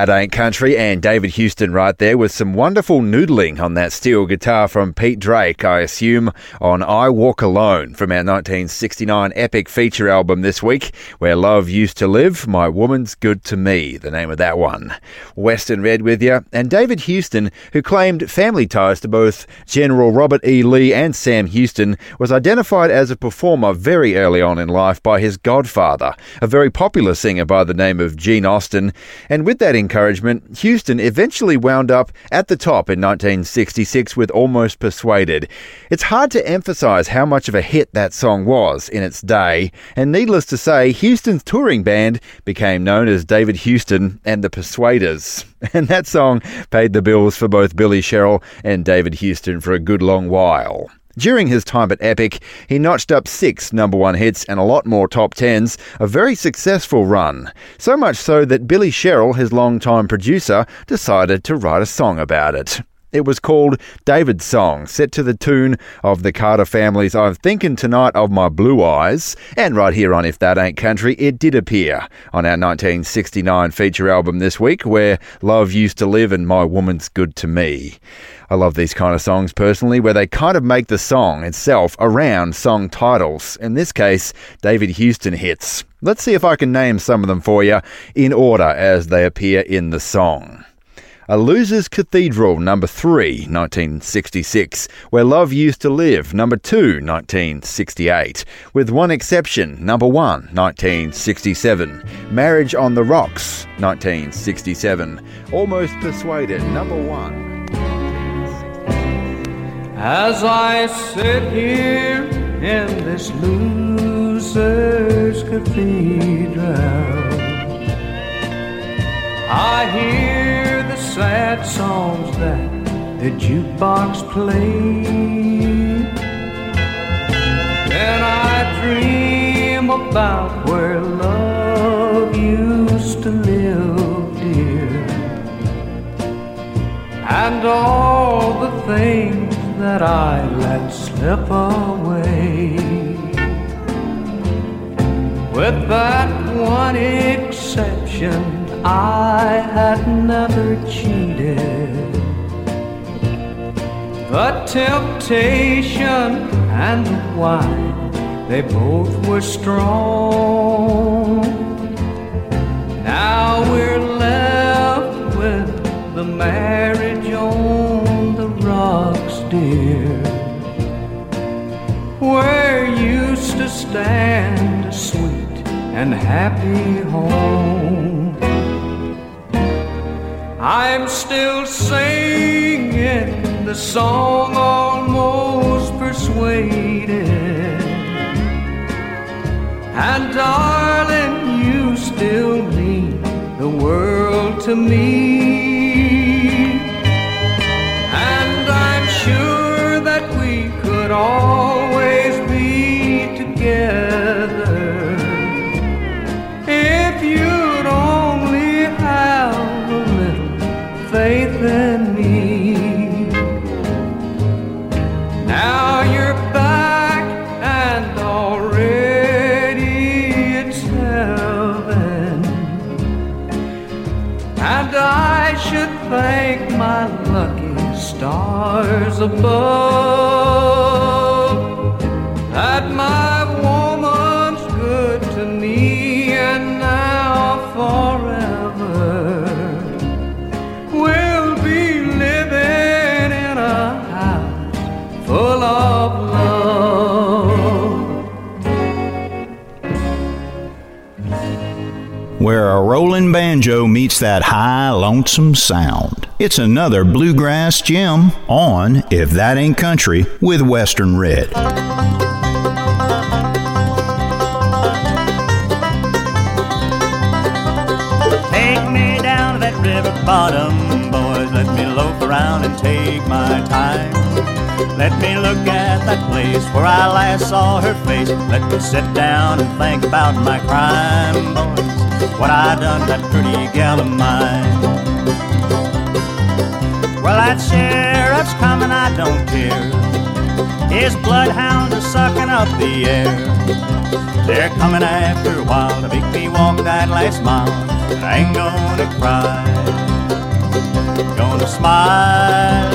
That Ain't Country, and David Houston right there with some wonderful noodling on that steel guitar from Pete Drake, I assume, on I Walk Alone from our 1969 epic feature album this week, Where Love Used to Live, My Woman's Good to Me, the name of that one. Western Red with you, and David Houston, who claimed family ties to both General Robert E. Lee and Sam Houston, was identified as a performer very early on in life by his godfather, a very popular singer by the name of Gene Austin, and with that encouragement, Houston eventually wound up at the top in 1966 with Almost Persuaded. It's hard to emphasize how much of a hit that song was in its day, and needless to say, Houston's touring band became known as David Houston and the Persuaders. And that song paid the bills for both Billy Sherrill and David Houston for a good long while. During his time at Epic, he notched up six number one hits and a lot more top tens, a very successful run. So much so that Billy Sherrill, his longtime producer, decided to write a song about it. It was called David's Song, set to the tune of the Carter family's I'm Thinking Tonight of My Blue Eyes. And right here on If That Ain't Country, it did appear on our 1969 feature album this week, where Love Used to Live and My Woman's Good to Me. I love these kind of songs personally, where they kind of make the song itself around song titles. In this case, David Houston hits. Let's see if I can name some of them for you in order as they appear in the song. A Loser's Cathedral, number 3, 1966. Where Love Used to Live, number 2, 1968. With one exception, number 1, 1967. Marriage on the Rocks, 1967. Almost Persuaded, number 1. As I sit here in this loser's cathedral, I hear sad songs that the jukebox plays. And I dream about where love used to live, dear, and all the things that I let slip away. With that one exception, I had never cheated. The temptation and the wine, they both were strong. Now we're left with the marriage on the rocks, dear. Where used to stand a sweet and happy home. I'm still singing the song almost persuaded. And darling, you still mean the world to me. And I'm sure that we could always be together stars above that my woman's good to me and now forever we'll be living in a house full of love. Where a rolling banjo meets that high, lonesome sound. It's another bluegrass gem on If That Ain't Country with Western Red. Take me down to that river bottom, boys. Let me loaf around and take my time. Let me look at that place where I last saw her face. Let me sit down and think about my crime, boys. What I done to that pretty gal of mine. Well, that sheriff's coming, I don't care. His bloodhounds are sucking up the air. They're coming after a while to make me walk that last mile. I ain't gonna cry, gonna smile.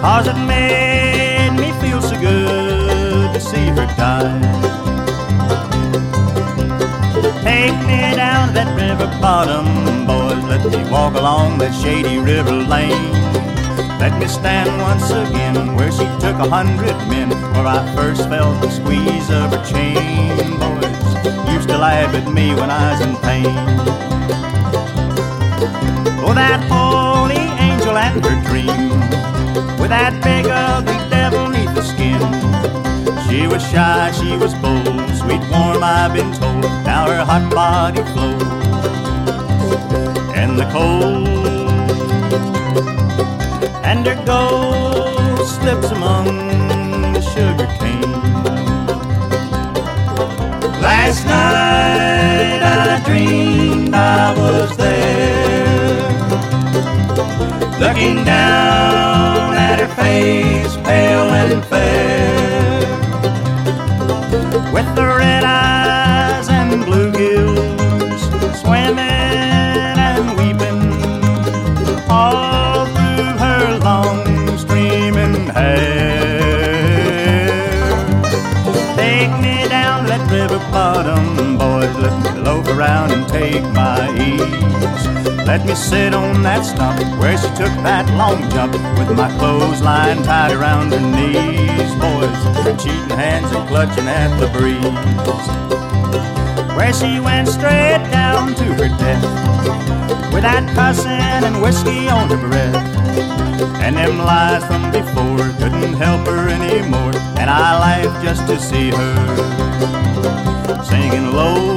Cause it made me feel so good to see her die. Take me down to that river bottom, boys. Let me walk along that shady river lane. Let me stand once again where she took a hundred men, where I first felt the squeeze of her chain. Boys used to laugh at me when I was in pain. Oh, that holy angel and her dream, with that big ugly devil neath the skin. She was shy, she was bold, warm, I've been told. Now her hot body flows, and the cold and her ghost slips among the sugar cane. Last night I dreamed I was there, looking down at her face, pale and fair, take my ease. Let me sit on that stump where she took that long jump with my clothesline tied around her knees, boys. Cheating hands and clutching at the breeze. Where she went straight down to her death with that cussing and whiskey on her breath. And them lies from before couldn't help her anymore. And I laughed just to see her singing low.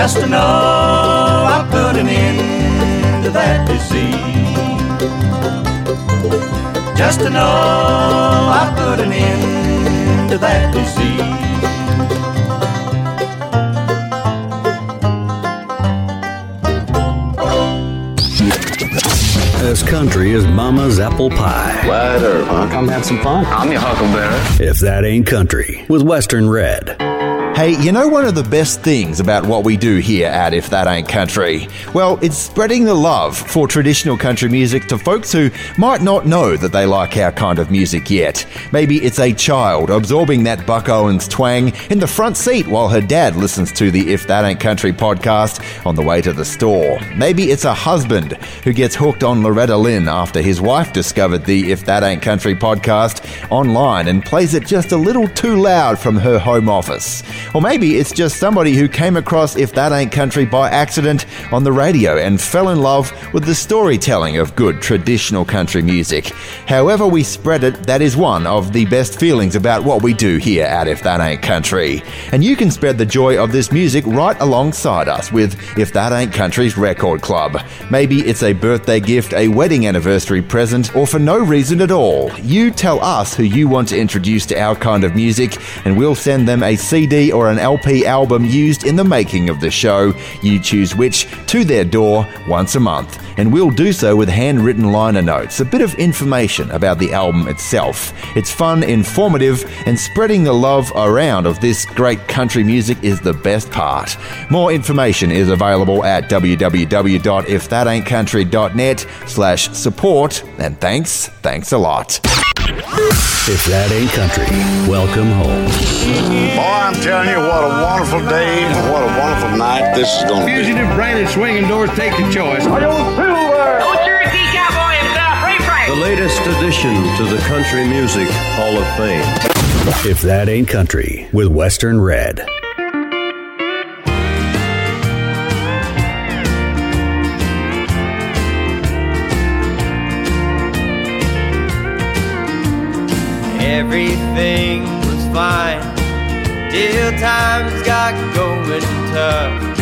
Just to know I put an end to that disease. Just to know I put an end to that disease. As country as Mama's apple pie. Wide earth, huh? Come have some fun. I'm your huckleberry. If that ain't country, with Western Red. Hey, you know one of the best things about what we do here at If That Ain't Country? Well, it's spreading the love for traditional country music to folks who might not know that they like our kind of music yet. Maybe it's a child absorbing that Buck Owens twang in the front seat while her dad listens to the If That Ain't Country podcast on the way to the store. Maybe it's a husband who gets hooked on Loretta Lynn after his wife discovered the If That Ain't Country podcast online and plays it just a little too loud from her home office. Or maybe it's just somebody who came across If That Ain't Country by accident on the radio and fell in love with the storytelling of good traditional country music. However, we spread it, that is one of the best feelings about what we do here at If That Ain't Country. And you can spread the joy of this music right alongside us with If That Ain't Country's Record Club. Maybe it's a birthday gift, a wedding anniversary present, or for no reason at all. You tell us who you want to introduce to our kind of music, and we'll send them a CD or an LP album used in the making of the show. You choose which to their door once a month, and we'll do so with handwritten liner notes, a bit of information about the album itself. It's fun, informative, and spreading the love around of this great country music is the best part. More information is available at www.ifthataintcountry.net slash support, and thanks, thanks a lot. If that ain't country, welcome home. Boy, I'm telling you, what a wonderful day and what a wonderful night this is going to be. Fugitive branded swinging doors take the choice. The latest addition to the Country Music Hall of Fame. If that ain't country, with Western Red. Everything was fine till times got going tough.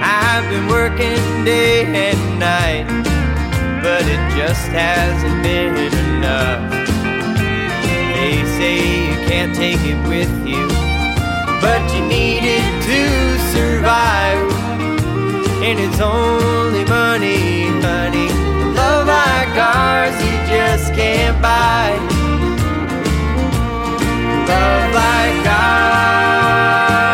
I've been working day and night, but it just hasn't been enough. They say you can't take it with you, but you need it to survive. And it's only money, honey. Love like ours, you just can't buy love like ours.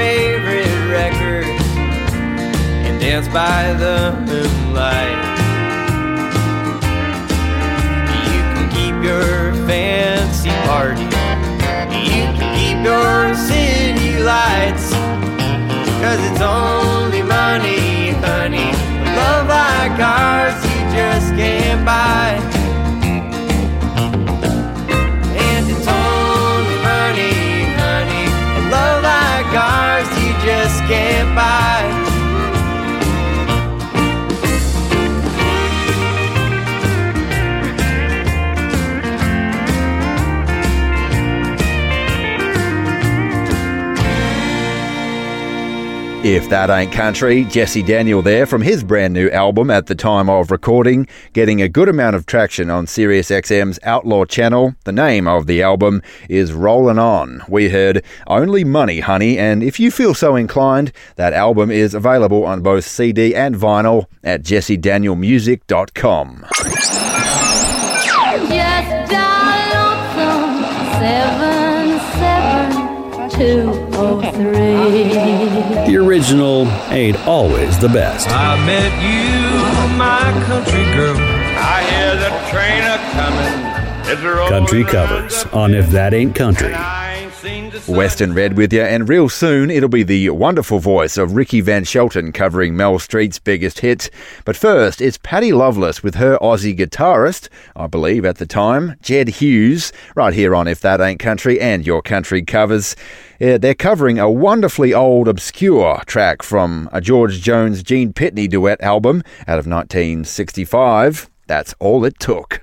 Favorite records and dance by the moonlight. If that ain't country, Jesse Daniel there from his brand new album at the time of recording, getting a good amount of traction on Sirius XM's Outlaw channel. The name of the album is Rollin' On. We heard Only Money, Honey, and if you feel so inclined, that album is available on both CD and vinyl at jessedanielmusic.com. Just dial lonesome seven seven two oh three. The original ain't always the best. I met you, my country girl. I hear the train a coming. Country covers on If That Ain't Country. Western Red with you, and real soon it'll be the wonderful voice of Ricky Van Shelton covering Mel Street's biggest hit. But first, it's Patty Loveless with her Aussie guitarist, I believe at the time, Jedd Hughes, right here on If That Ain't Country and Your Country Covers. Yeah, they're covering a wonderfully old, obscure track from a George Jones Gene Pitney duet album out of 1965. That's all it took.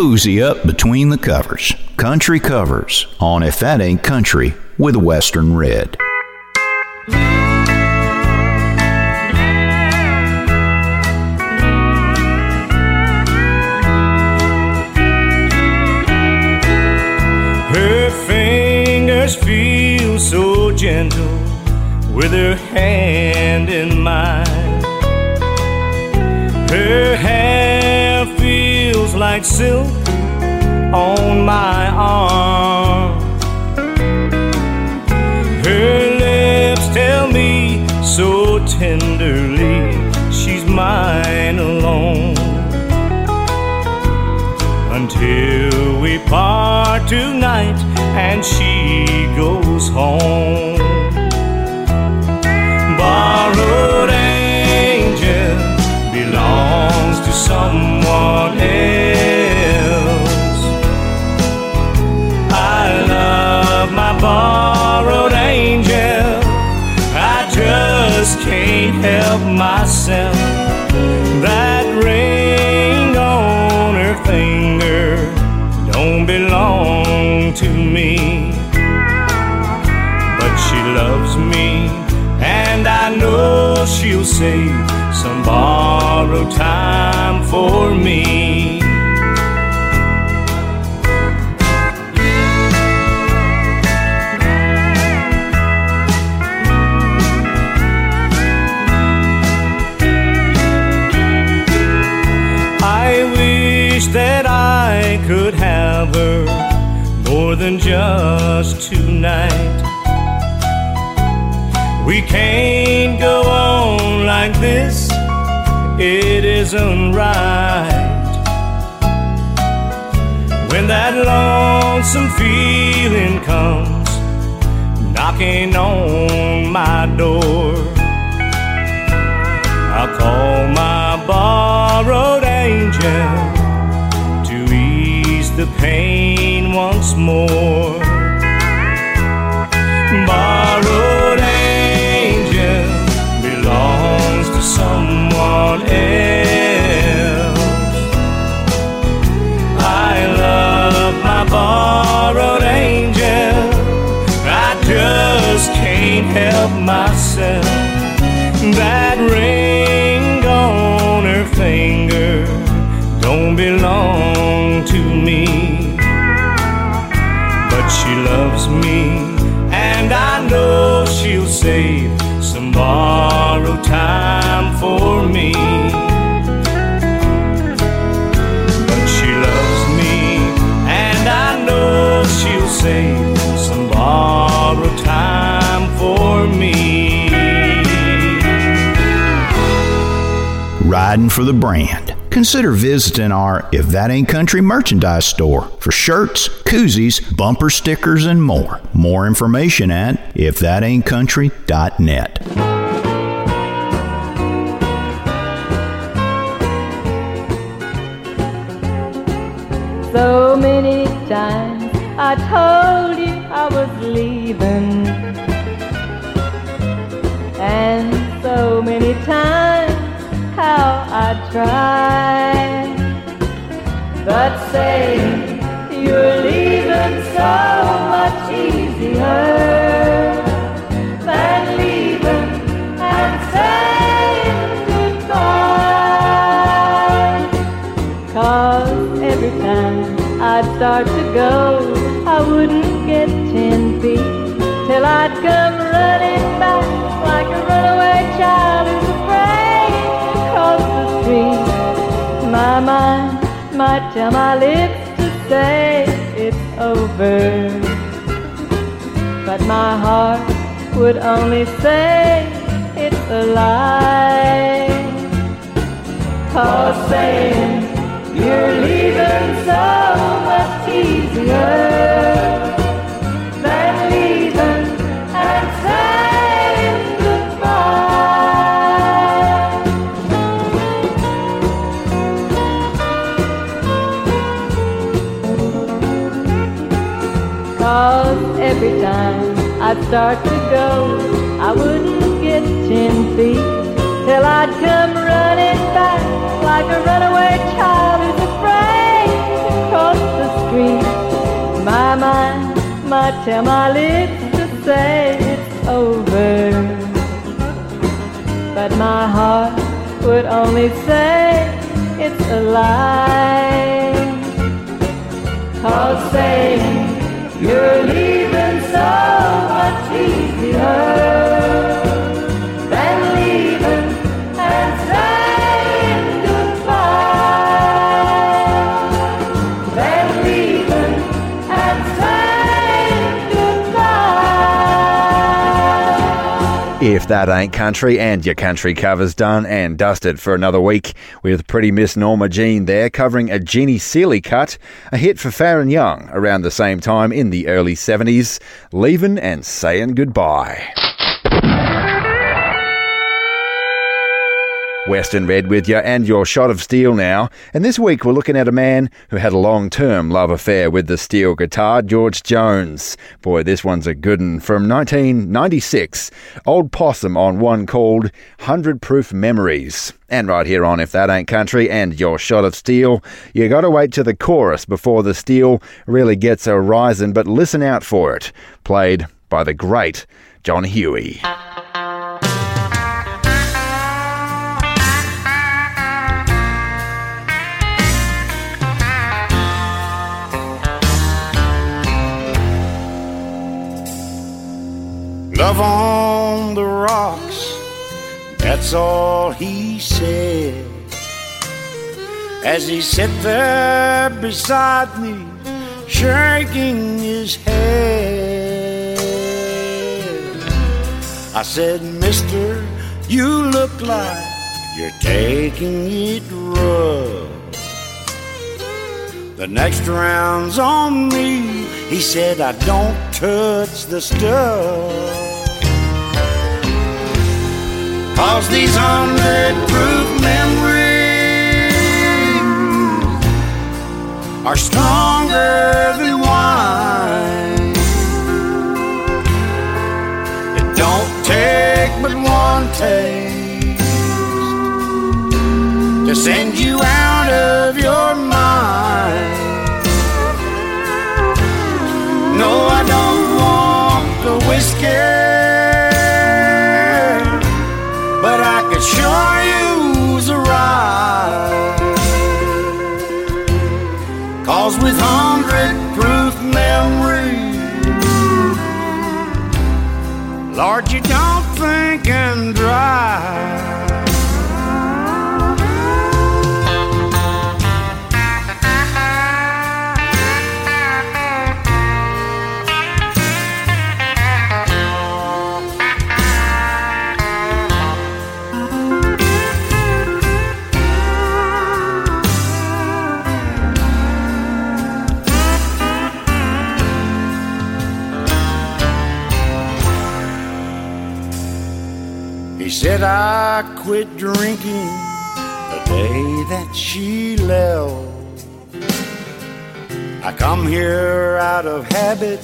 Cozy up between the covers. Country covers on If That Ain't Country with Western Red. Her fingers feel so gentle with her hand in mine. Her feels like silk on my arm. Her lips tell me so tenderly she's mine alone until we part tonight and she goes home. Borrowed angel belongs to someone else. That ring on her finger don't belong to me. But she loves me, and I know she'll save some borrowed time for me. Just tonight. We can't go on like this, it isn't right. When that lonesome feeling comes knocking on my door, I'll call my borrowed angel to ease the pain once more. Time for me. But she loves me, and I know she'll save some borrowed time for me. Riding for the brand. Consider visiting our If That Ain't Country merchandise store for shirts, koozies, bumper stickers, and more. More information at ifthataintcountry.net. times I told you I was leaving, and so many times how I tried. But saying you're leaving so much easier I'd start to go, I wouldn't get ten feet till I'd come running back like a runaway child who's afraid to cross the street. My mind might tell my lips to say it's over, but my heart would only say it's a lie. Cause saying you're leaving so Cause every time I'd start to go, I wouldn't get ten feet till I'd come running back like a runaway child tell my lips to say it's over. But my heart would only say it's a lie. Cause saying you're leaving so much easier. That ain't country, and your country cover's done and dusted for another week, with pretty Miss Norma Jean there covering a Jeannie Seely cut, a hit for Faron Young around the same time in the early 70s, leaving and saying goodbye. Western Red with you and your shot of steel now. And this week we're looking at a man who had a long term love affair with the steel guitar, George Jones. Boy, this one's a good one. From 1996, Old Possum on one called 100 Proof Memories. And right here on If That Ain't Country and your shot of steel, you gotta wait to the chorus before the steel really gets a rising, but listen out for it. Played by the great John Hughey. Love on the rocks, that's all he said. As he sat there beside me, shaking his head. I said, Mister, you look like you're taking it rough. The next round's on me. He said, I don't touch the stuff. Cause these hundred proof memories are stronger than wine. It don't take but one taste to send you out of your mind. The whiskey. could sure use a ride. Cause with hundred proof memory, Lord, you don't think and drive. Said I quit drinking the day that she left. I come here out of habit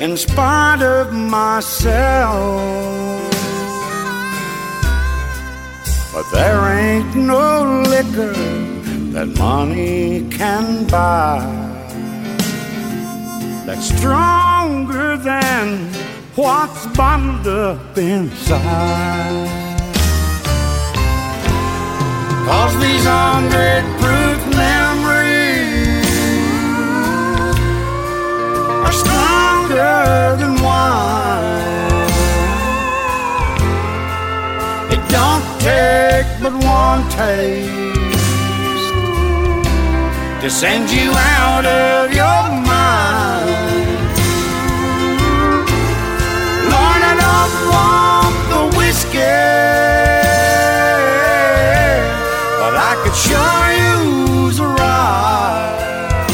in spite of myself. But there ain't no liquor that money can buy that's stronger than what's bottled up inside. Cause these hundred proof memories are stronger than wine. It don't take but one taste to send you out of your mind. Sure use a ride.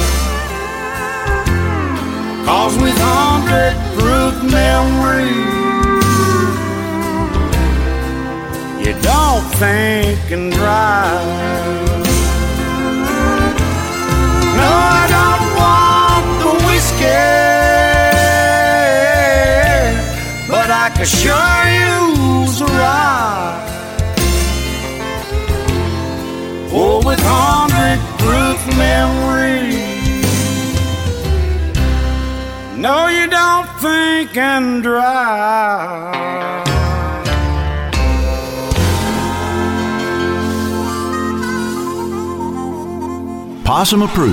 Cause with hundred proof memories, you don't think and drive. No, I don't want the whiskey. But I can sure use a ride. Oh, with hundred proof memories. No, you don't think and drive. Possum approved.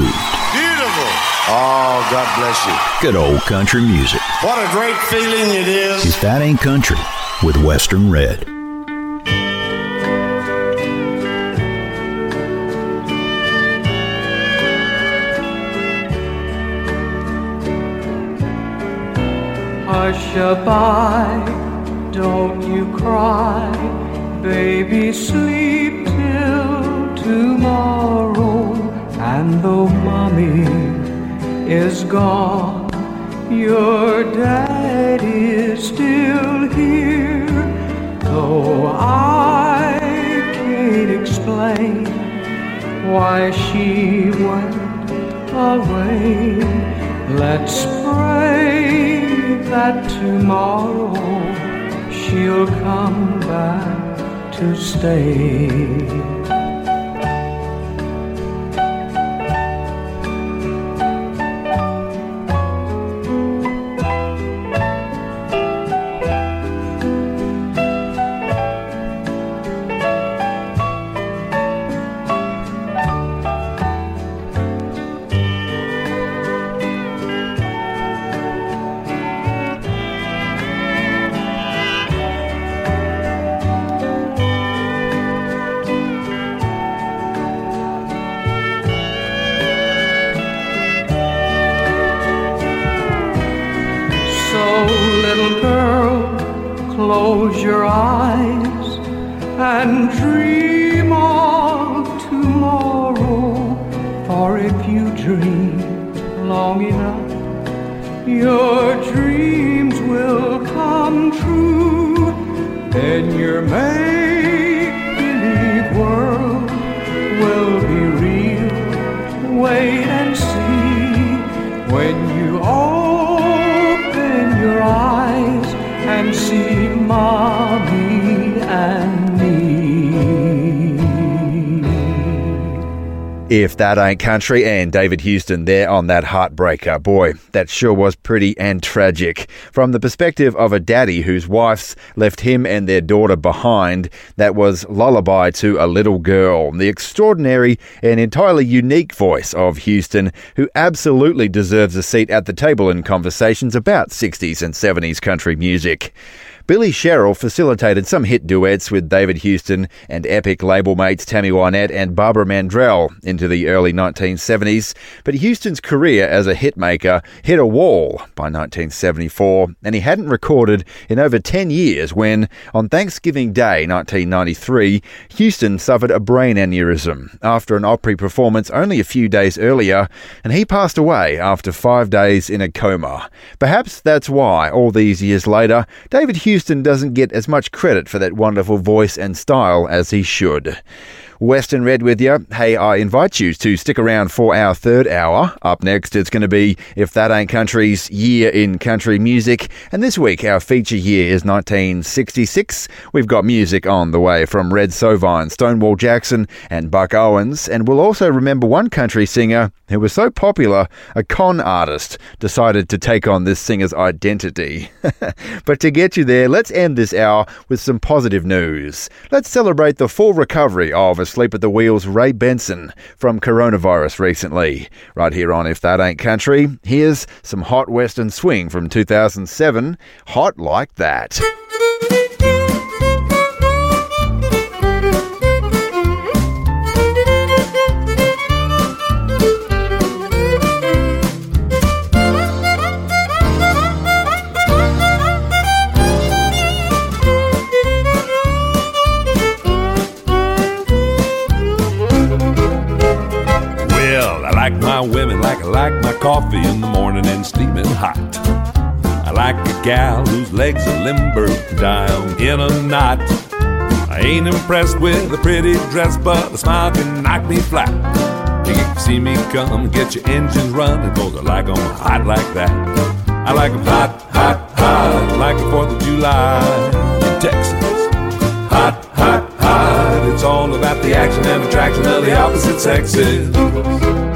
Beautiful. Oh, God bless you. Good old country music. What a great feeling it is. If that ain't country with Western Red. Hush-a-bye, don't you cry, baby, sleep till tomorrow. And though mommy is gone, your dad is still here. Though I can't explain why she went away. Let's pray that tomorrow she'll come back to stay. That ain't country, and David Houston there on that heartbreaker. Boy, that sure was pretty and tragic. From the perspective of a daddy whose wife's left him and their daughter behind, that was Lullaby to a Little Girl. The extraordinary and entirely unique voice of Houston, who absolutely deserves a seat at the table in conversations about 60s and 70s country music. Billy Sherrill facilitated some hit duets with David Houston and epic label mates Tammy Wynette and Barbara Mandrell into the early 1970s, but Houston's career as a hitmaker hit a wall by 1974, and he hadn't recorded in over 10 years when, on Thanksgiving Day 1993, Houston suffered a brain aneurysm after an Opry performance only a few days earlier, and he passed away after five days in a coma. Perhaps that's why, all these years later, David Houston doesn't get as much credit for that wonderful voice and style as he should. Western Red with you. Hey, I invite you to stick around for our third hour. Up next, it's going to be If That Ain't Country's Year in Country Music. And this week, our feature year is 1966. We've got music on the way from Red Sovine, Stonewall Jackson, and Buck Owens. And we'll also remember one country singer who was so popular, a con artist decided to take on this singer's identity. but to get you there, let's end this hour with some positive news. Let's celebrate the full recovery of Asleep at the Wheel's Ray Benson from coronavirus recently. Right here on If That Ain't Country, here's some hot western swing from 2007, Hot Like That. My women like I like my coffee in the morning and steaming hot. I like a gal whose legs are limber down in a knot. I ain't impressed with a pretty dress, but a smile can knock me flat. You can see me come, get your engines running, cause I like 'em hot like that. I like 'em hot, hot, hot, like the 4th of July in Texas. Hot, hot, hot, it's all about the action and attraction of the opposite sexes.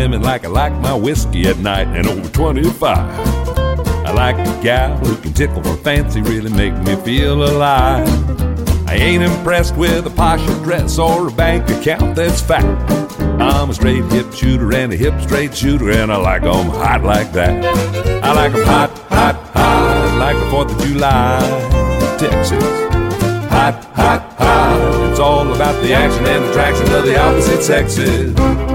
Women like I like my whiskey at night and over 25. I like a gal who can tickle my fancy, really make me feel alive. I ain't impressed with a posh dress or a bank account that's fat. I'm a straight hip shooter and a hip straight shooter, and I like 'em hot like that. I like 'em hot, hot, hot, like the 4th of July, Texas. Hot, hot, hot. It's all about the action and attraction of the opposite sexes.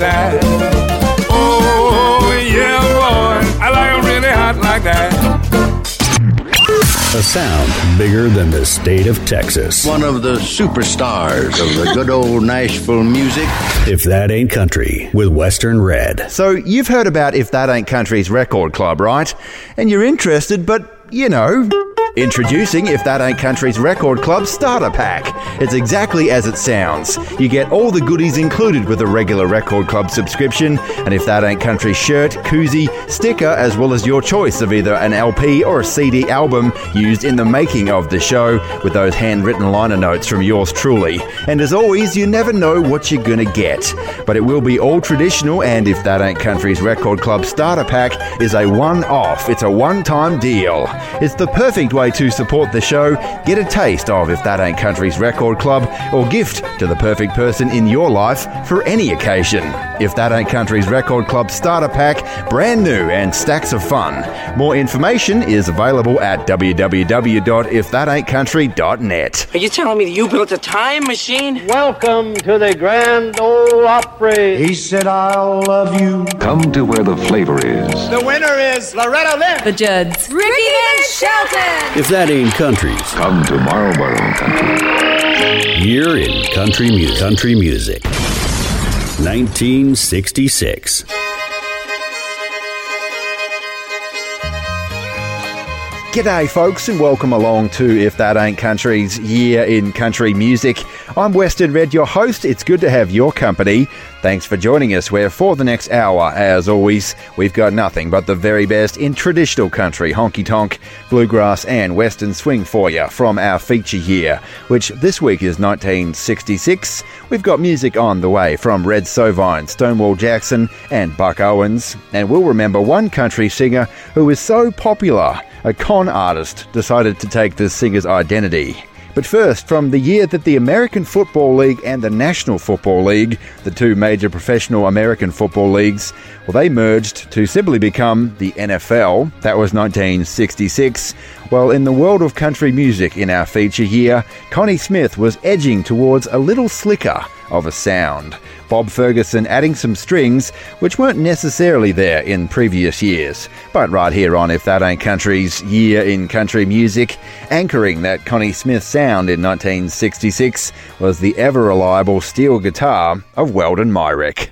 That. Oh, yeah, boy, I like 'em really hot like that. A sound bigger than the state of Texas. One of the superstars of the good old Nashville music. If that ain't country with Western Red. So, you've heard about If That Ain't Country's record club, right? And you're interested, but you know. Introducing If That Ain't Country's Record Club Starter Pack. It's exactly as it sounds. You get all the goodies included with a regular Record Club subscription, and If That Ain't Country shirt, koozie, sticker, as well as your choice of either an LP or a CD album used in the making of the show with those handwritten liner notes from yours truly. And as always, you never know what you're gonna get. But it will be all traditional, and If That Ain't Country's Record Club Starter Pack is a one off, it's a one time deal. It's the perfect way to support the show, get a taste of If That Ain't Country's Record Club, or gift to the perfect person in your life for any occasion. If That Ain't Country's Record Club Starter Pack, brand new and stacks of fun. More information is available at www.ifthataintcountry.net. Are you telling me that you built a time machine? Welcome to the Grand Ole Opry. He said, I'll love you. Come to where the flavor is. The winner is Loretta Lynn. The Judds. Ricky Van Shelton. If that ain't country, Come to Marlboro Country. year in country music. Country music. 1966. G'day, folks, and welcome along to If That Ain't Country's Year in Country Music. I'm Western Red, your host. It's good to have your company. Thanks for joining us, where for the next hour, as always, we've got nothing but the very best in traditional country, honky tonk, bluegrass, and western swing for you from our feature year, which this week is 1966. We've got music on the way from Red Sovine, Stonewall Jackson, and Buck Owens, and we'll remember one country singer who was so popular a con artist decided to take the singer's identity. But first, from the year that the American Football League and the National Football League, the two major professional American football leagues, well, they merged to simply become the NFL. That was 1966. Well, in the world of country music in our feature here, Connie Smith was edging towards a little slicker of a sound. Bob Ferguson adding some strings which weren't necessarily there in previous years. But right here on If That Ain't Country's Year in Country Music, anchoring that Connie Smith sound in 1966 was the ever reliable steel guitar of Weldon Myrick.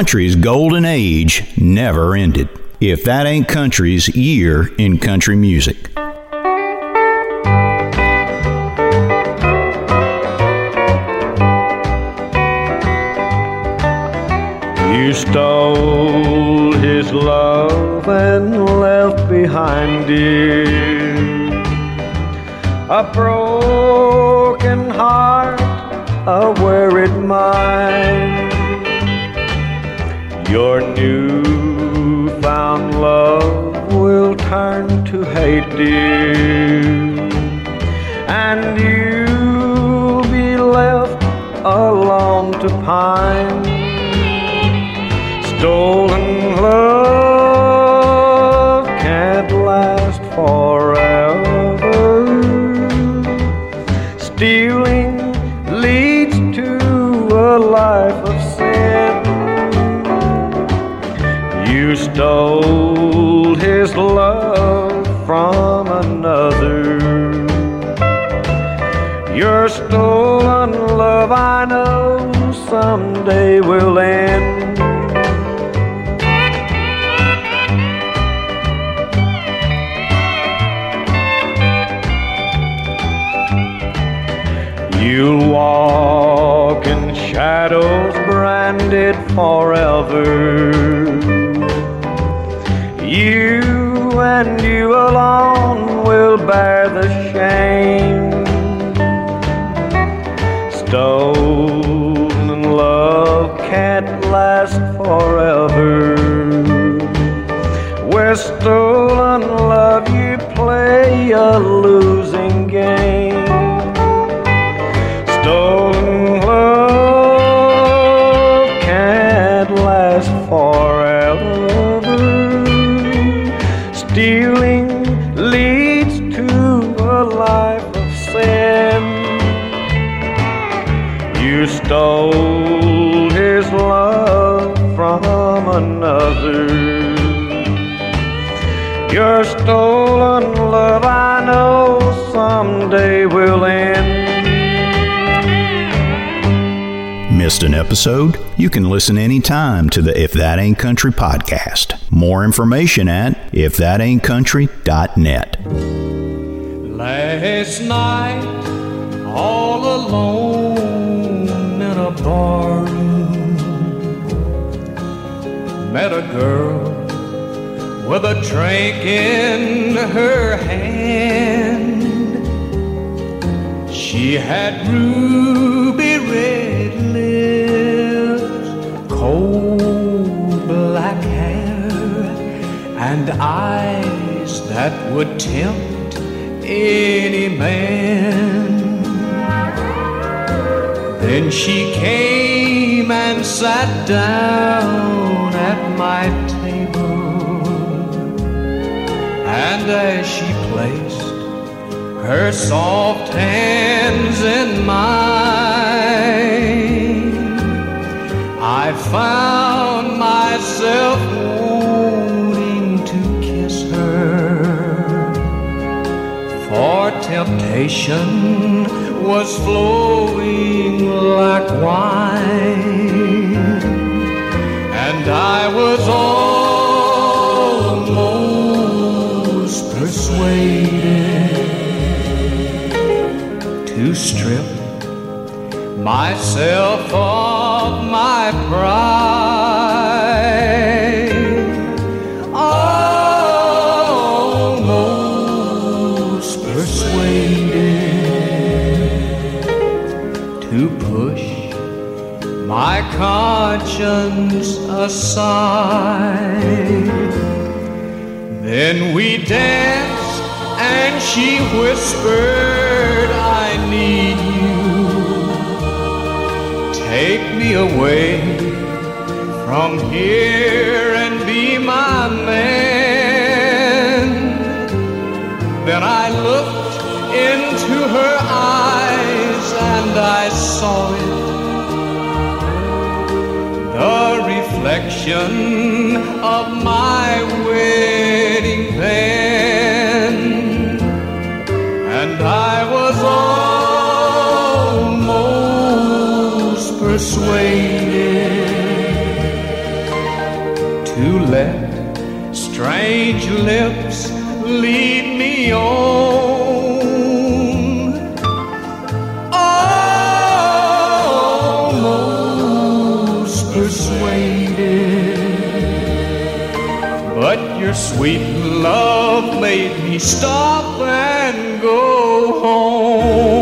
Country's golden age never ended. If that ain't country's year in country music. You stole his love and left behind you a Country podcast. More information at ifthataintcountry.net. Last night, all alone in a barroom, met a girl with a drink in her hand. She had ruby that would tempt any man. Then she came and sat down at my table, and as she placed her soft hands in mine, I found myself temptation was flowing like wine, and I was almost persuaded to strip myself of my pride. Conscience aside. Then we danced, and she whispered, I need you. Take me away from here and be my man. Then I looked into her eyes and I saw it. Reflection of my wedding band. And I was almost persuaded to let strange lips lead me on. Stop and go home.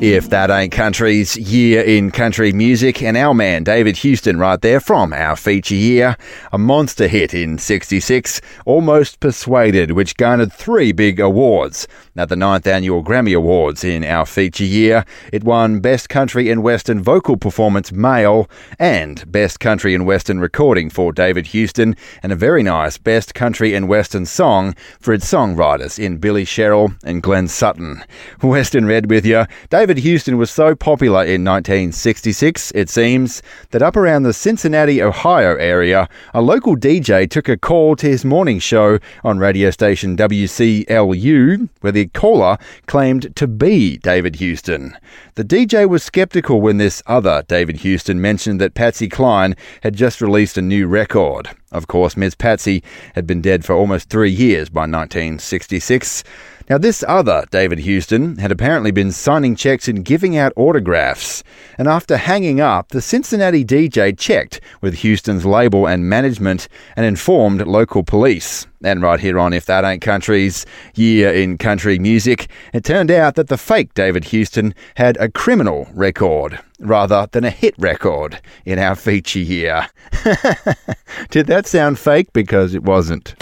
If That Ain't Country's year in country music, and our man David Houston right there from our feature year, a monster hit in 66, Almost Persuaded, which garnered three big awards. At the ninth annual Grammy Awards in our feature year, it won Best Country and Western Vocal Performance Male and Best Country and Western Recording for David Houston, and a very nice Best Country and Western Song for its songwriters in Billy Sherrill and Glenn Sutton. Western Red with you. David Houston was so popular in 1966, it seems, that up around the Cincinnati, Ohio area, a local DJ took a call to his morning show on radio station WCLU, where the caller claimed to be David Houston. The DJ was skeptical when this other David Houston mentioned that Patsy Cline had just released a new record. Of course, Ms. Patsy had been dead for almost three years by 1966. Now, this other David Houston had apparently been signing checks and giving out autographs. And after hanging up, the Cincinnati DJ checked with Houston's label and management and informed local police. And right here on If That Ain't Country's Year in Country Music, it turned out that the fake David Houston had a criminal record rather than a hit record in our feature year. Did that sound fake? Because it wasn't.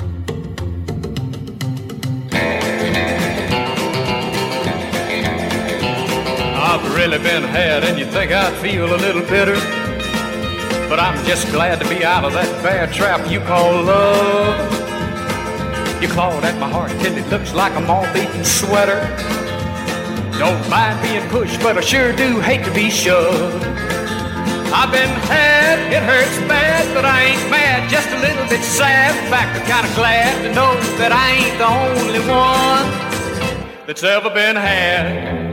I've really been had, and you think I'd feel a little bitter. But I'm just glad to be out of that bear trap you call love. You clawed at my heart till it looks like a moth-eaten sweater. Don't mind being pushed, but I sure do hate to be shoved. I've been had, it hurts bad, but I ain't mad, just a little bit sad. In fact, I'm kinda glad to know that I ain't the only one that's ever been had.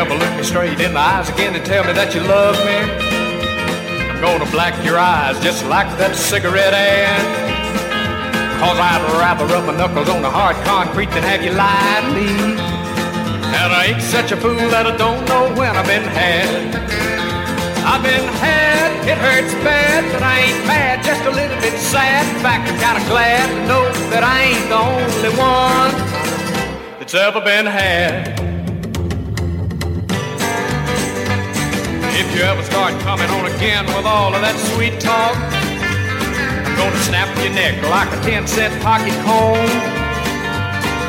Ever look me straight in the eyes again and tell me that you love me, I'm gonna black your eyes just like that cigarette ad. Cause I'd rather rub my knuckles on the hard concrete than have you lie to me. And I ain't such a fool that I don't know when I've been had. I've been had, it hurts bad, but I ain't mad, just a little bit sad. In fact, I'm kinda glad to know that I ain't the only one that's ever been had. If you ever start coming on again with all of that sweet talk, I'm gonna snap your neck like a 10 cent pocket comb.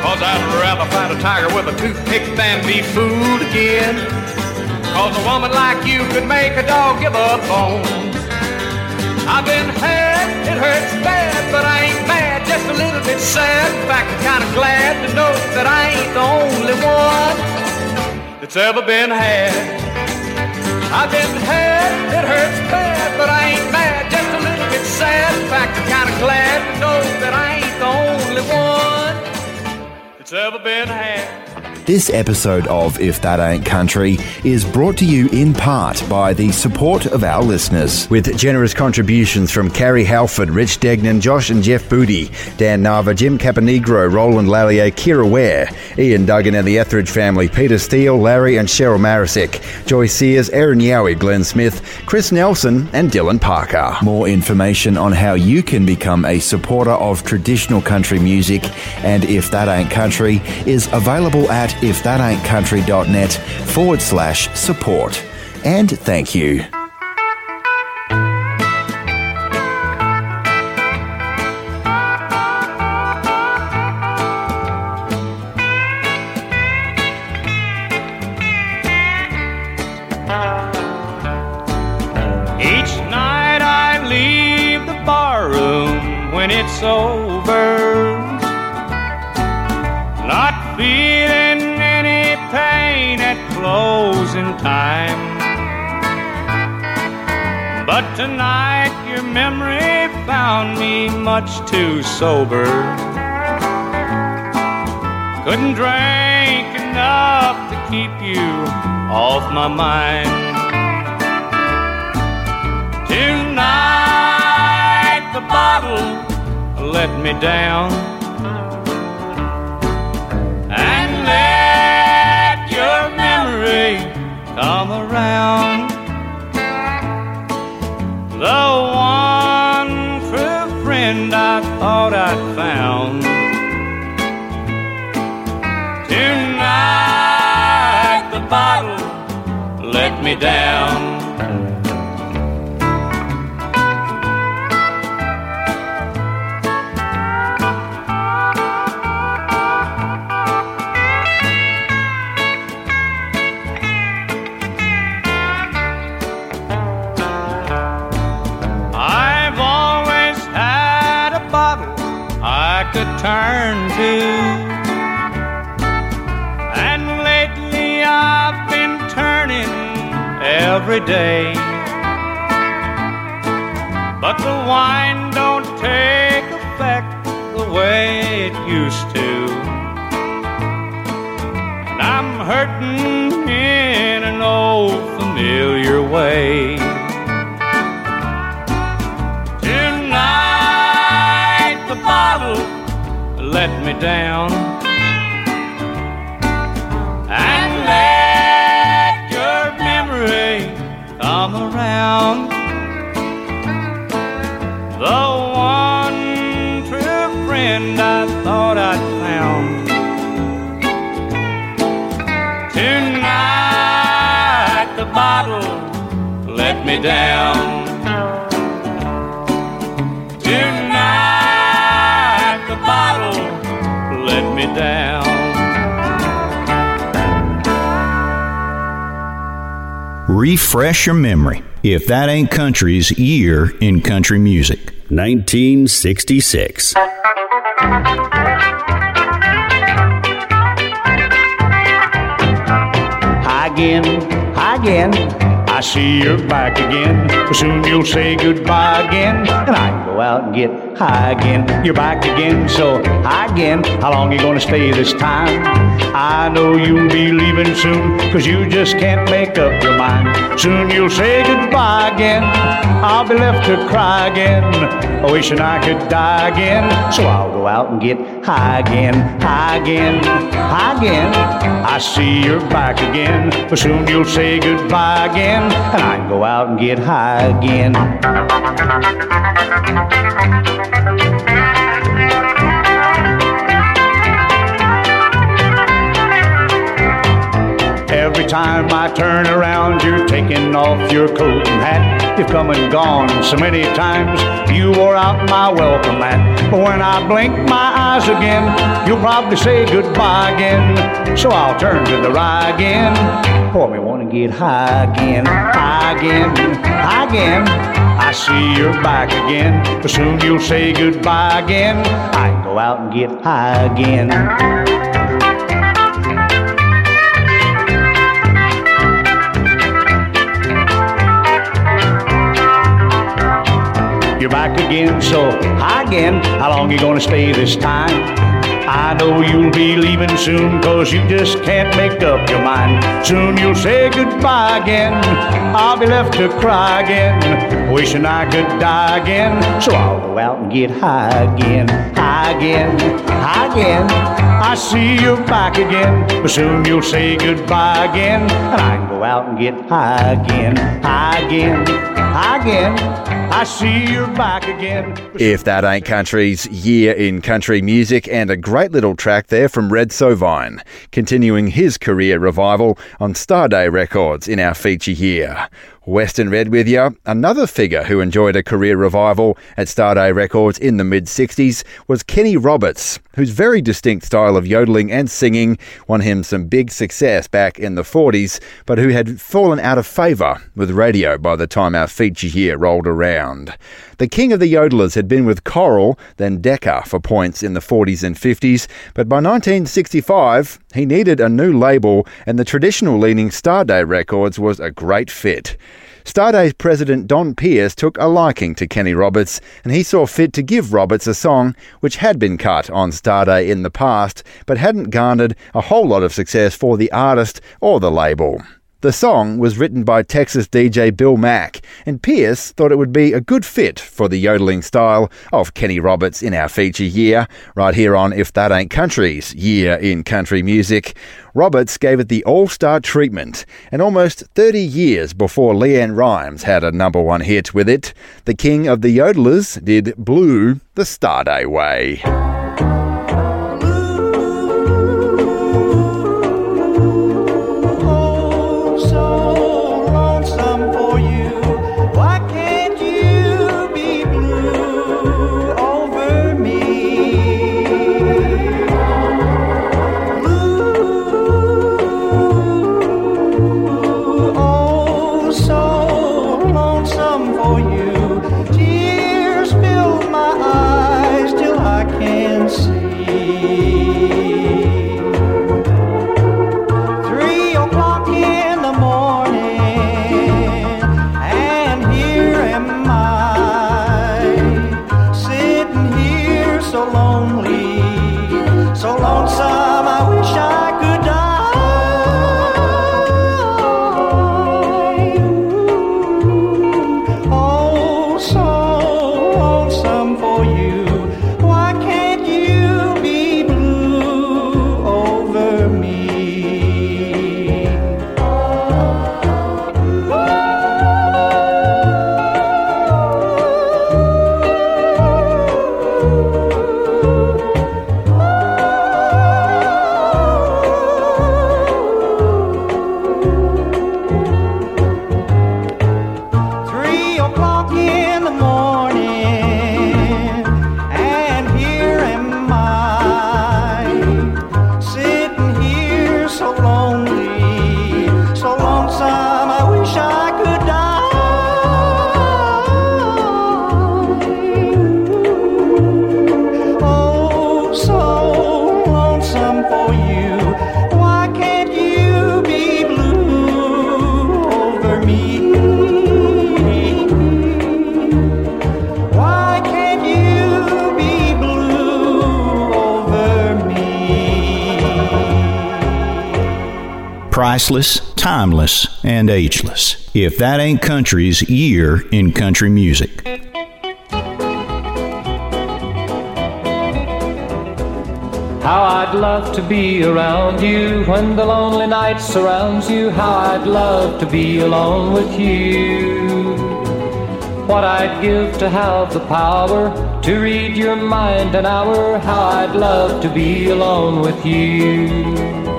Cause I'd rather fight a tiger with a toothpick than be fooled again. Cause a woman like you could make a dog give up bones. I've been had, it hurts bad, but I ain't mad, just a little bit sad. In fact, I'm kinda glad to know that I ain't the only one that's ever been had. I've been had, it hurts bad, but I ain't mad, just a little bit sad. In fact, I'm kinda glad to know that I ain't the only one that's ever been had. This episode of If That Ain't Country is brought to you in part by the support of our listeners. With generous contributions from Carrie Halford, Rich Degnan, Josh and Jeff Booty, Dan Nava, Jim Caponegro, Roland Lallier, Kira Ware, Ian Duggan and the Etheridge family, Peter Steele, Larry and Cheryl Marisick, Joy Sears, Aaron Yowie, Glenn Smith, Chris Nelson and Dylan Parker. More information on how you can become a supporter of traditional country music and If That Ain't Country is available at ifthataintcountry.net forward slash support. And thank you. Much too sober. Couldn't drink enough to keep you off my mind. Tonight the bottle let me down. And let your memory come around. The down. Every day. But the wine don't take effect the way it used to. And I'm hurting in an old familiar way. Tonight the bottle let me down. Down. Tonight the bottle let me down. Refresh your memory. If that ain't country's year in country music. 1966. Hi again, hi again. See you're back again. Soon you'll say goodbye again. And I can go out and get high again. You're back again, so high again. How long you gonna stay this time? I know you'll be leaving soon, cause you just can't make up your mind. Soon you'll say goodbye again. I'll be left to cry again. Wishing I could die again. So I'll go out and get high again, high again, high again. I see you're back again, but soon you'll say goodbye again, and I can go out and get high again. Every time I turn around, you're taking off your coat and hat. You've come and gone so many times, you wore out my welcome mat. But when I blink my eyes again, you'll probably say goodbye again. So I'll turn to the right again. Pour me one and get high again, high again, high again. I see you're back again, but soon you'll say goodbye again. I go out and get high again. Back again, so hi again. How long you gonna stay this time? I know you'll be leaving soon, cause you just can't make up your mind. Soon you'll say goodbye again. I'll be left to cry again, wishing I could die again. So I'll go out and get high again, high again, high again. I see you're back again, but soon you'll say goodbye again. And I can go out and get high again, high again, high again. I see you're back again. If that ain't country's year in country music, and a great little track there from Red Sovine, continuing his career revival on Starday Records in our feature here. Western Red with you. Another figure who enjoyed a career revival at Starday Records in the mid 60s was Kenny Roberts, whose very distinct style of yodeling and singing won him some big success back in the 40s, but who had fallen out of favour with radio by the time our feature here rolled around. The king of the yodelers had been with Coral, then Decca, for points in the 40s and 50s, but by 1965 he needed a new label, and the traditional leaning Starday Records was a great fit. Starday's president Don Pierce took a liking to Kenny Roberts, and he saw fit to give Roberts a song which had been cut on Starday in the past, but hadn't garnered a whole lot of success for the artist or the label. The song was written by Texas DJ Bill Mack, and Pierce thought it would be a good fit for the yodeling style of Kenny Roberts in our feature year, right here on If That Ain't Country's Year in Country Music. Roberts gave it the all star treatment, and almost 30 years before LeAnn Rimes had a number one hit with it, the king of the yodelers did Blue the Starday Way. Priceless, timeless, and ageless. If that ain't country's year in country music. How I'd love to be around you when the lonely night surrounds you. How I'd love to be alone with you. What I'd give to have the power to read your mind an hour. How I'd love to be alone with you.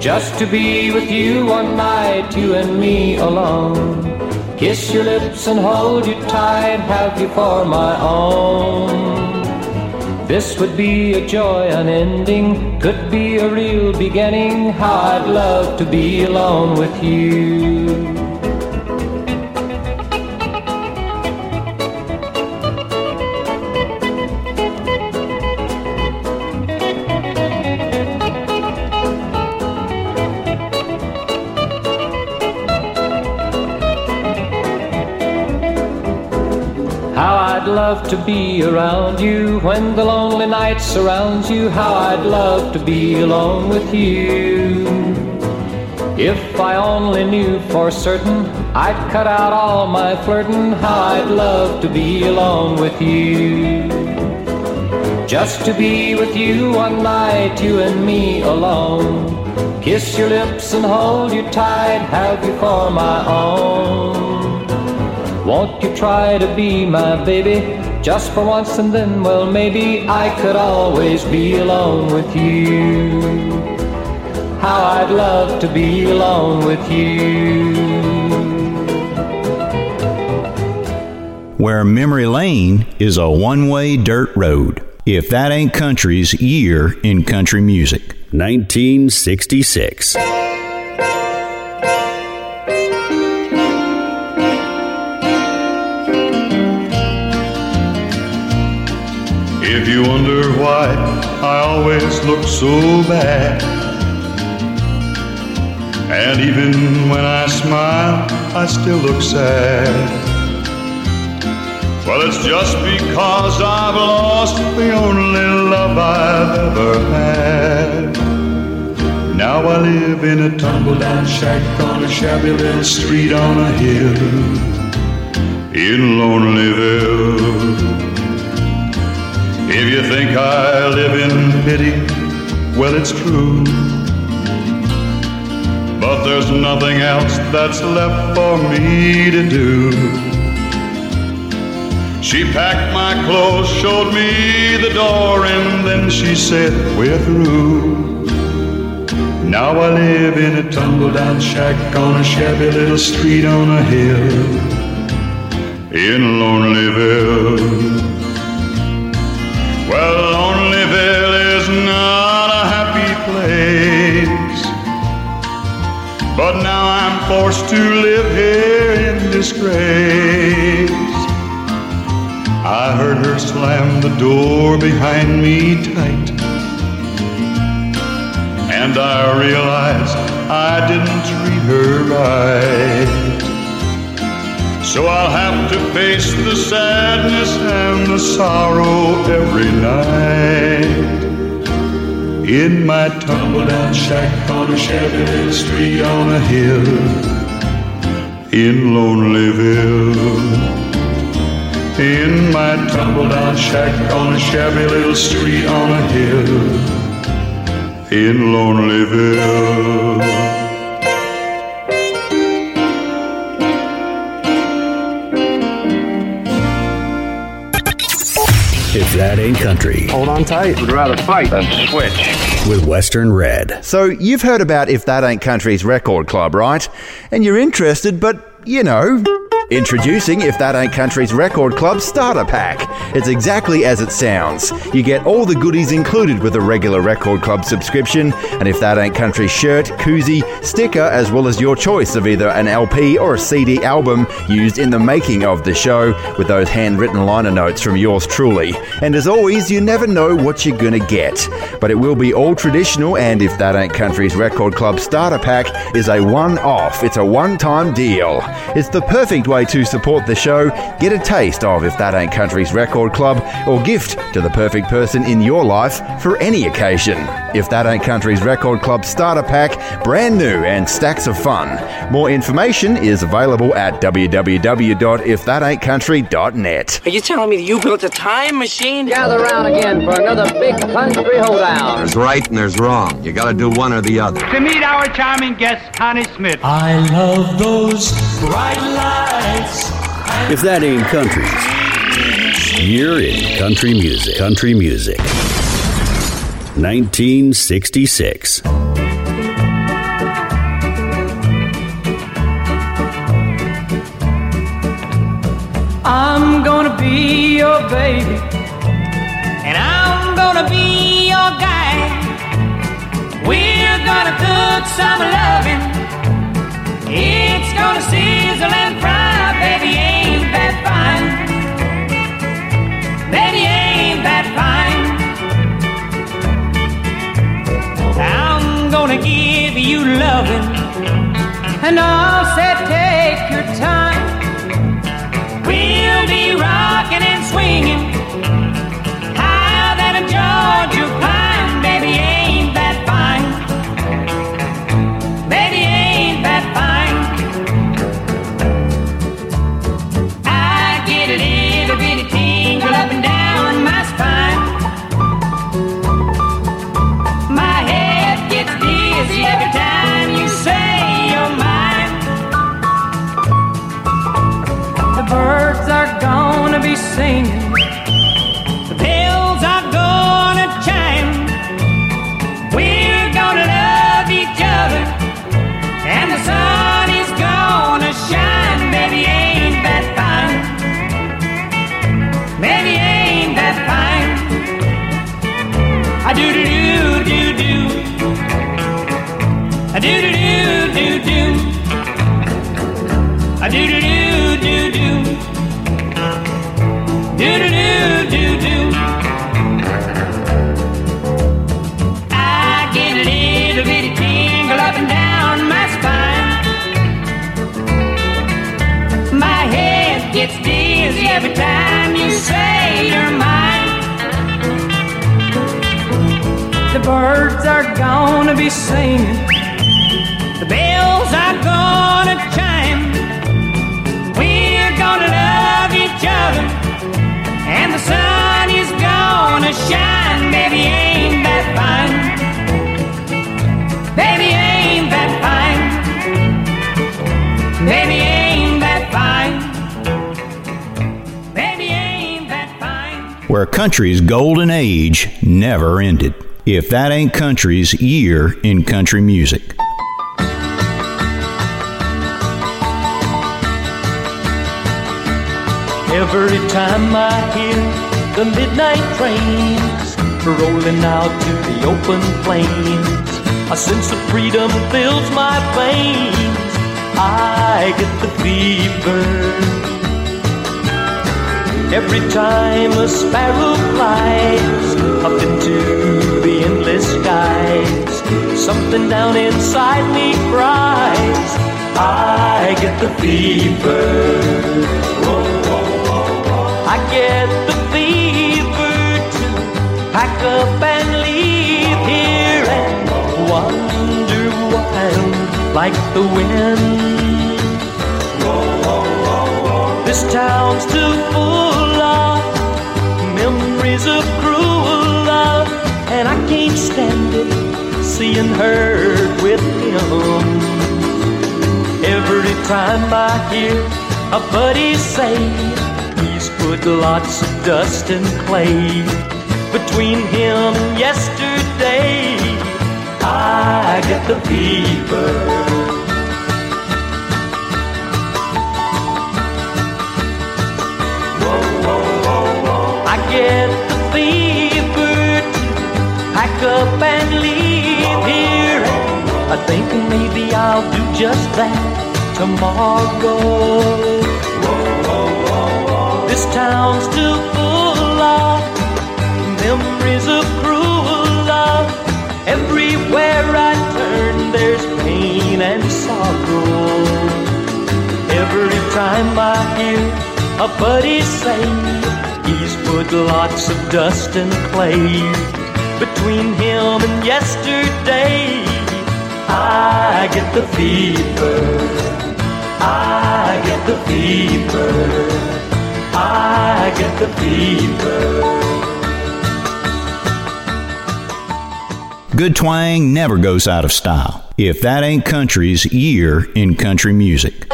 Just to be with you one night, you and me alone. Kiss your lips and hold you tight, have you for my own. This would be a joy unending, could be a real beginning. How I'd love to be alone with you. Love to be around you when the lonely night surrounds you. How I'd love to be alone with you. If I only knew for certain, I'd cut out all my flirting. How I'd love to be alone with you. Just to be with you one night, you and me alone. Kiss your lips and hold you tight, have you for my own. Won't you try to be my baby just for once and then, well, maybe I could always be alone with you. How I'd love to be alone with you. Where memory lane is a one way dirt road. If that ain't country's year in country music. 1966. Wonder why I always look so bad. And even when I smile, I still look sad. Well, it's just because I've lost the only love I've ever had. Now I live in a tumble down shack on a shabby little street on a hill in Lonelyville. If you think I live in pity, well, it's true. But there's nothing else that's left for me to do. She packed my clothes, showed me the door, and then she said, We're through. Now I live in a tumble down shack on a shabby little street on a hill in Lonelyville. Well, Lonelyville is not a happy place, but now I'm forced to live here in disgrace. I heard her slam the door behind me tight. And I realized I didn't treat her right. So I'll have to face the sadness and the sorrow every night. In my tumble down shack on a shabby little street on a hill in Lonelyville. In my tumble down shack on a shabby little street on a hill in Lonelyville. That ain't country. Hold on tight. Would rather fight than switch. With Western Red. So you've heard about If That Ain't Country's record club, right? And you're interested, but you know. Introducing If That Ain't Country's Record Club Starter Pack. It's exactly as it sounds. You get all the goodies included with a regular Record Club subscription, and If That Ain't Country shirt, koozie, sticker, as well as your choice of either an LP or a CD album used in the making of the show, with those handwritten liner notes from yours truly. And as always, you never know what you're gonna get. But it will be all traditional, and If That Ain't Country's Record Club Starter Pack is a one off. It's a one time deal. It's the perfect way to support the show, get a taste of If That Ain't Country's Record Club, or gift to the perfect person in your life for any occasion. If That Ain't Country's Record Club Starter Pack, brand new and stacks of fun. More information is available at www.ifthataintcountry.net. Are you telling me that you built a time machine? Gather round again for another big country hoedown. There's right and there's wrong. You gotta do one or the other. To meet our charming guest, Connie Smith. I love those bright lights. If that ain't country, you're in country music. Country music. 1966. I'm gonna be your baby, and I'm gonna be your guy. We're gonna cook some loving. It's gonna sizzle and fry, ain't that fine? Ain't that fine? I'm gonna give you loving, and I'll say take your time. We'll be rocking and swinging are gonna be singing. The bells are gonna chime. We're gonna love each other. And the sun is gonna shine. Baby, ain't that fine? Baby, ain't that fine? I do do do do do. I do do do every time you say you're mine. The birds are gonna be singing, the bells are gonna chime. We're gonna love each other, and the sun is gonna shine. Baby, ain't that fine? Where country's golden age never ended. If that ain't country's year in country music. Every time I hear the midnight trains rolling out to the open plains, a sense of freedom fills my veins. I get the fever. Every time a sparrow flies up into the endless skies, something down inside me cries. I get the fever. I get the fever to pack up and leave here and wander wild like the wind. This town's too full of memories of cruel love, and I can't stand it seeing her with him. Every time I hear a buddy say he's put lots of dust and clay between him and yesterday, I get the fever. I get the fever to pack up and leave here. I think maybe I'll do just that tomorrow. This town's too full of memories of cruel love. Everywhere I turn, there's pain and sorrow. Every time I hear a buddy say put lots of dust and clay between him and yesterday. I get the fever. I get the fever. I get the fever. Good twang never goes out of style. If that ain't country's year in country music.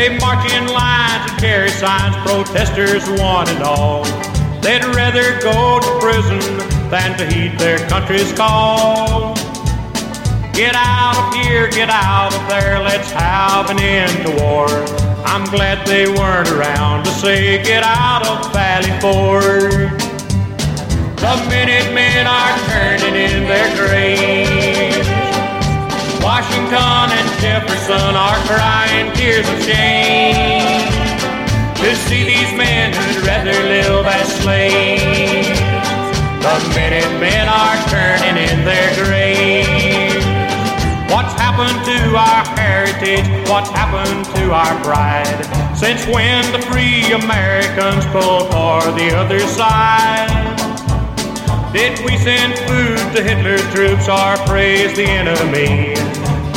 They march in lines and carry signs, protesters one and all. They'd rather go to prison than to heed their country's call. Get out of here, get out of there, let's have an end to war. I'm glad they weren't around to say, get out of Valley Forge. The Minutemen are turning in their graves. Washington and Jefferson are crying tears of shame to see these men who'd rather live as slaves. The Minutemen are turning in their graves. What's happened to our heritage? What's happened to our pride? Since when the free Americans pulled for the other side? Did we send food to Hitler's troops or praise the enemy?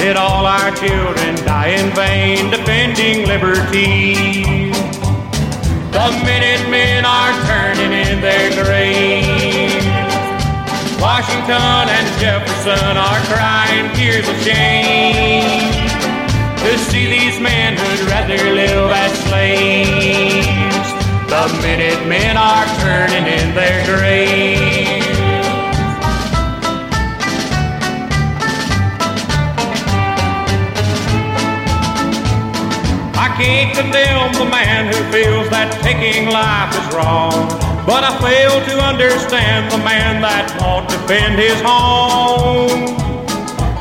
Did all our children die in vain defending liberty? The Minutemen are turning in their graves. Washington and Jefferson are crying tears of shame to see these men who'd rather live as slaves. The Minutemen are turning in their graves. Can't condemn the man who feels that taking life is wrong. But I fail to understand the man that won't defend his home.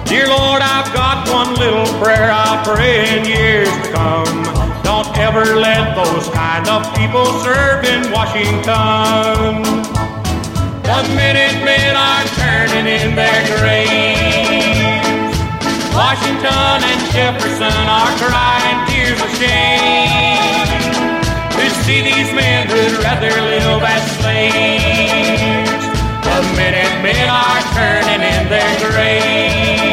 Dear Lord, I've got one little prayer I'll pray in years to come. Don't ever let those kind of people serve in Washington. The Minutemen are turning in their graves. Washington and Jefferson are crying shame to see these men who'd rather live as slaves. The minute men are turning in their graves.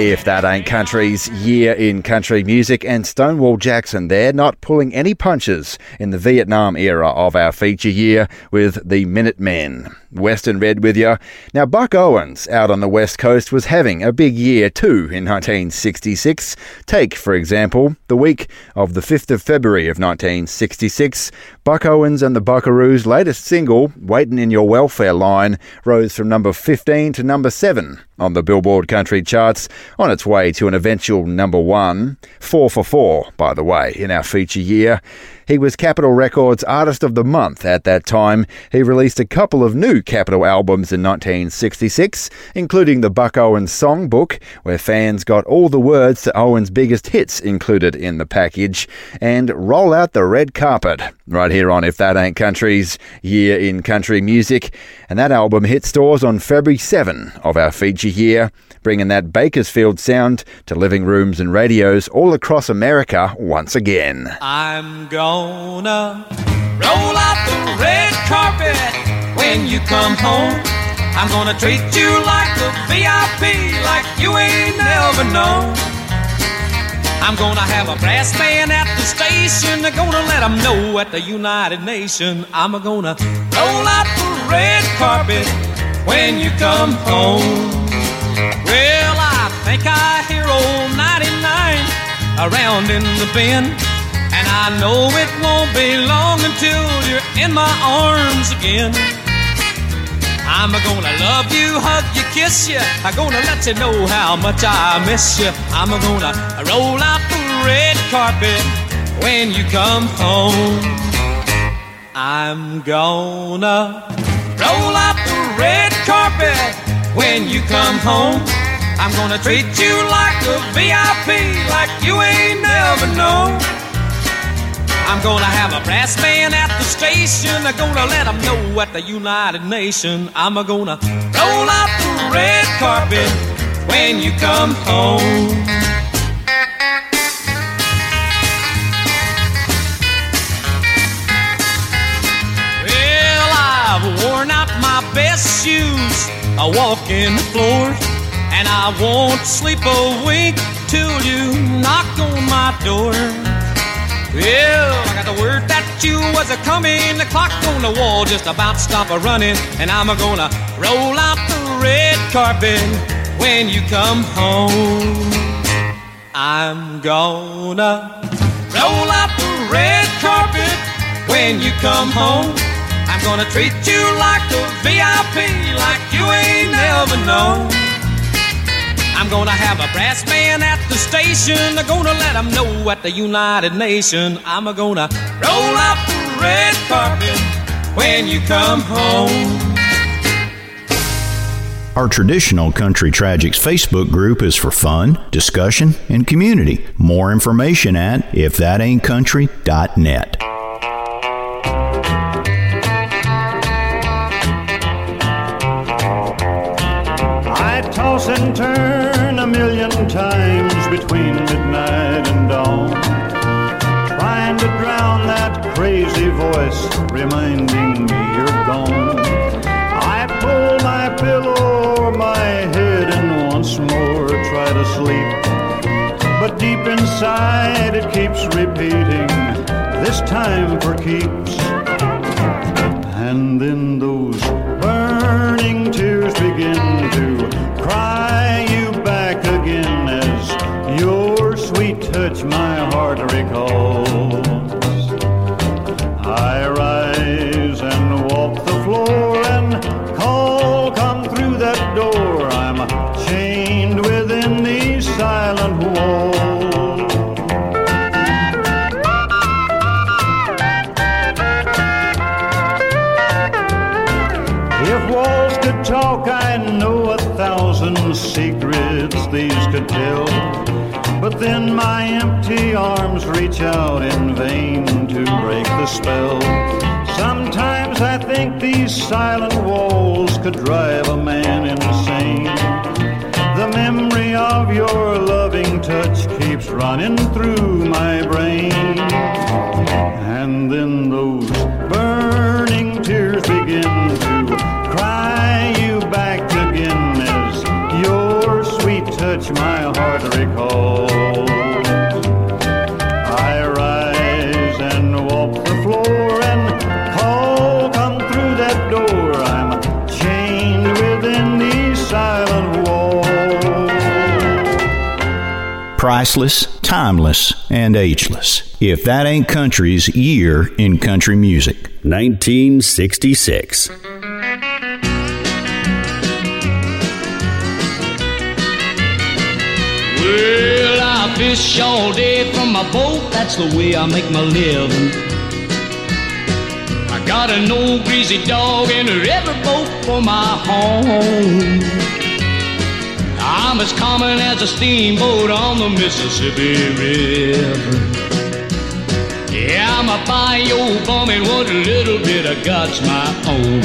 If that ain't country's year in country music, and Stonewall Jackson there not pulling any punches in the Vietnam era of our feature year with the Minutemen. Western Red with you. Now, Buck Owens out on the West Coast was having a big year too in 1966. Take, for example, the week of the 5th of February of 1966. Buck Owens and the Buckaroos' latest single, Waitin' in Your Welfare Line, rose from number 15 to number 7 on the Billboard Country charts on its way to an eventual number 1. 4 for 4, by the way, in our feature year. He was Capitol Records Artist of the Month at that time. He released a couple of new Capitol albums in 1966, including the Buck Owens Songbook, where fans got all the words to Owens' biggest hits included in the package, and Roll Out the Red Carpet, right here on If That Ain't Country's Year in Country Music. And that album hit stores on February 7 of our feature year, bringing that Bakersfield sound to living rooms and radios all across America once again. I'm gonna roll out the red carpet when you come home. I'm gonna treat you like a VIP, like you ain't never known. I'm gonna have a brass band at the station. I'm gonna let them know at the United Nations. I'm gonna roll out the red carpet when you come home. Well, I think I hear old 99 around in the bend. And I know it won't be long until you're in my arms again. I'm gonna love you, hug you, kiss you. I'm gonna let you know how much I miss you. I'm gonna roll out the red carpet when you come home. I'm gonna roll out the red carpet when you come home. I'm gonna treat you like a VIP, like you ain't never known. I'm gonna have a brass band at the station. I'm gonna let them know at the United Nations. I'm gonna roll out the red carpet when you come home. Well, I've worn out my best shoes. I walk in the floor, and I won't sleep a wink till you knock on my door. Well, I got the word that you was a coming. The clock on the wall just about stopped a running, and I'm a gonna roll out the red carpet when you come home. I'm gonna roll out the red carpet when you come home. I'm gonna treat you like a VIP, like you ain't never known. I'm gonna have a brass band at the station. I'm gonna let them know at the United Nations. I'm gonna roll out the red carpet when you come home. Our traditional Country Tragics Facebook group is for fun, discussion, and community. More information at ifthataintcountry.net. reminding me you're gone. I pull my pillow over my head and once more try to sleep, but deep inside it keeps repeating, this time for keeps. And then those silent walls. If walls could talk, I know a thousand secrets these could tell. But then my empty arms reach out in vain to break the spell. Sometimes I think these silent walls could drive a man insane. The memory of your loving touch keeps running through my brain. And then those burning tears begin to cry you back again as your sweet touch my heart recalls. Priceless, timeless, and ageless. If that ain't country's year in country music. 1966. Well, I fish all day from my boat, that's the way I make my living. I got an old greasy dog in a riverboat for my home. I'm as common as a steamboat on the Mississippi River. Yeah, I'm a bayou bum and what little bit of got's my own.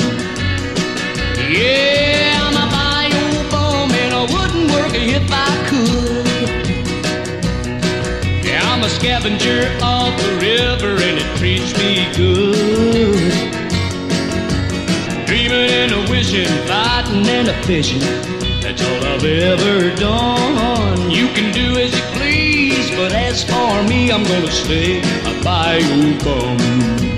Yeah, I'm a bayou bum and I wouldn't work if I could. Yeah, I'm a scavenger of the river and it treats me good. Dreaming and a wishing, fighting and a fishing. That's all I've ever done. You can do as you please, but as for me, I'm gonna stay a bayou bum.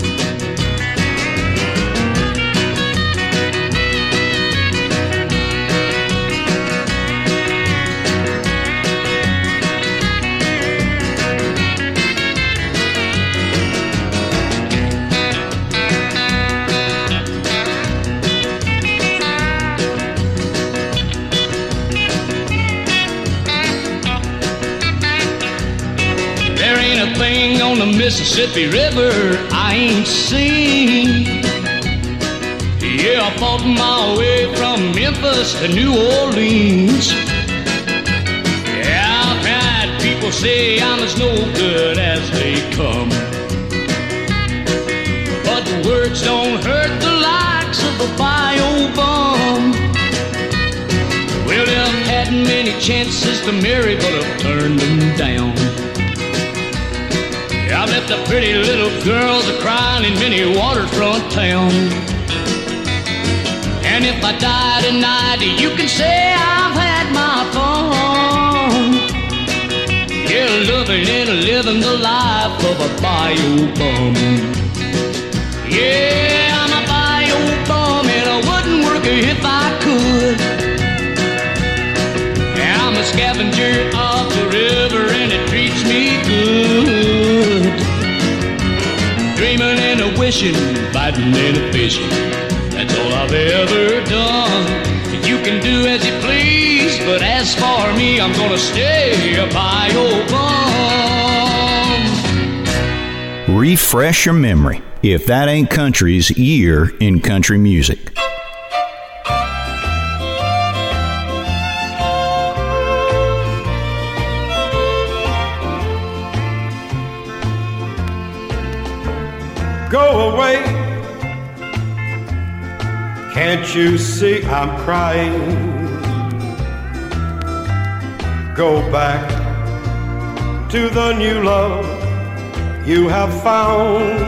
Mississippi River I ain't seen. Yeah, I fought my way from Memphis to New Orleans. Yeah, I've had people say I'm as no good as they come. But words don't hurt the likes of the bayou bum. Well, I've had many chances to marry, but I've turned them down. Left the pretty little girls a crying in many waterfront towns. And if I die tonight, you can say I've had my fun. Yeah, loving and living the life of a bayou bum. Yeah, wishing, fighting and a fishing. That's all I've ever done. You can do as you please, but as for me, I'm gonna stay a bayou bum. Refresh your memory. If that ain't country's year in country music. Can't you see I'm crying? Go back to the new love you have found.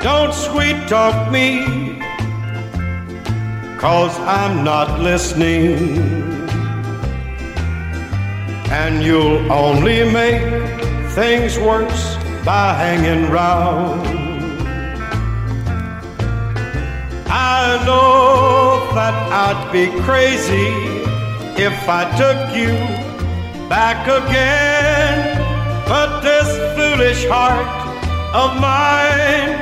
Don't sweet talk me, cause I'm not listening. And you'll only make things worse by hanging round. I know that I'd be crazy if I took you back again, but this foolish heart of mine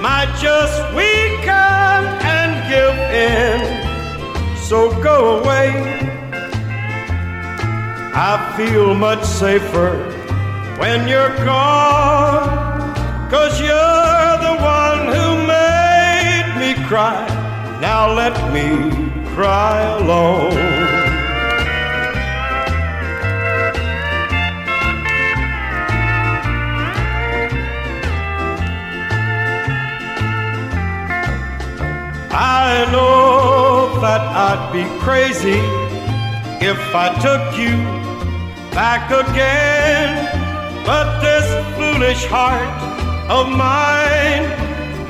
might just weaken and give in. So go away. I feel much safer when you're gone, cause you're the one who made me cry now let me cry alone. I know that I'd be crazy if I took you back again. But this foolish heart of mine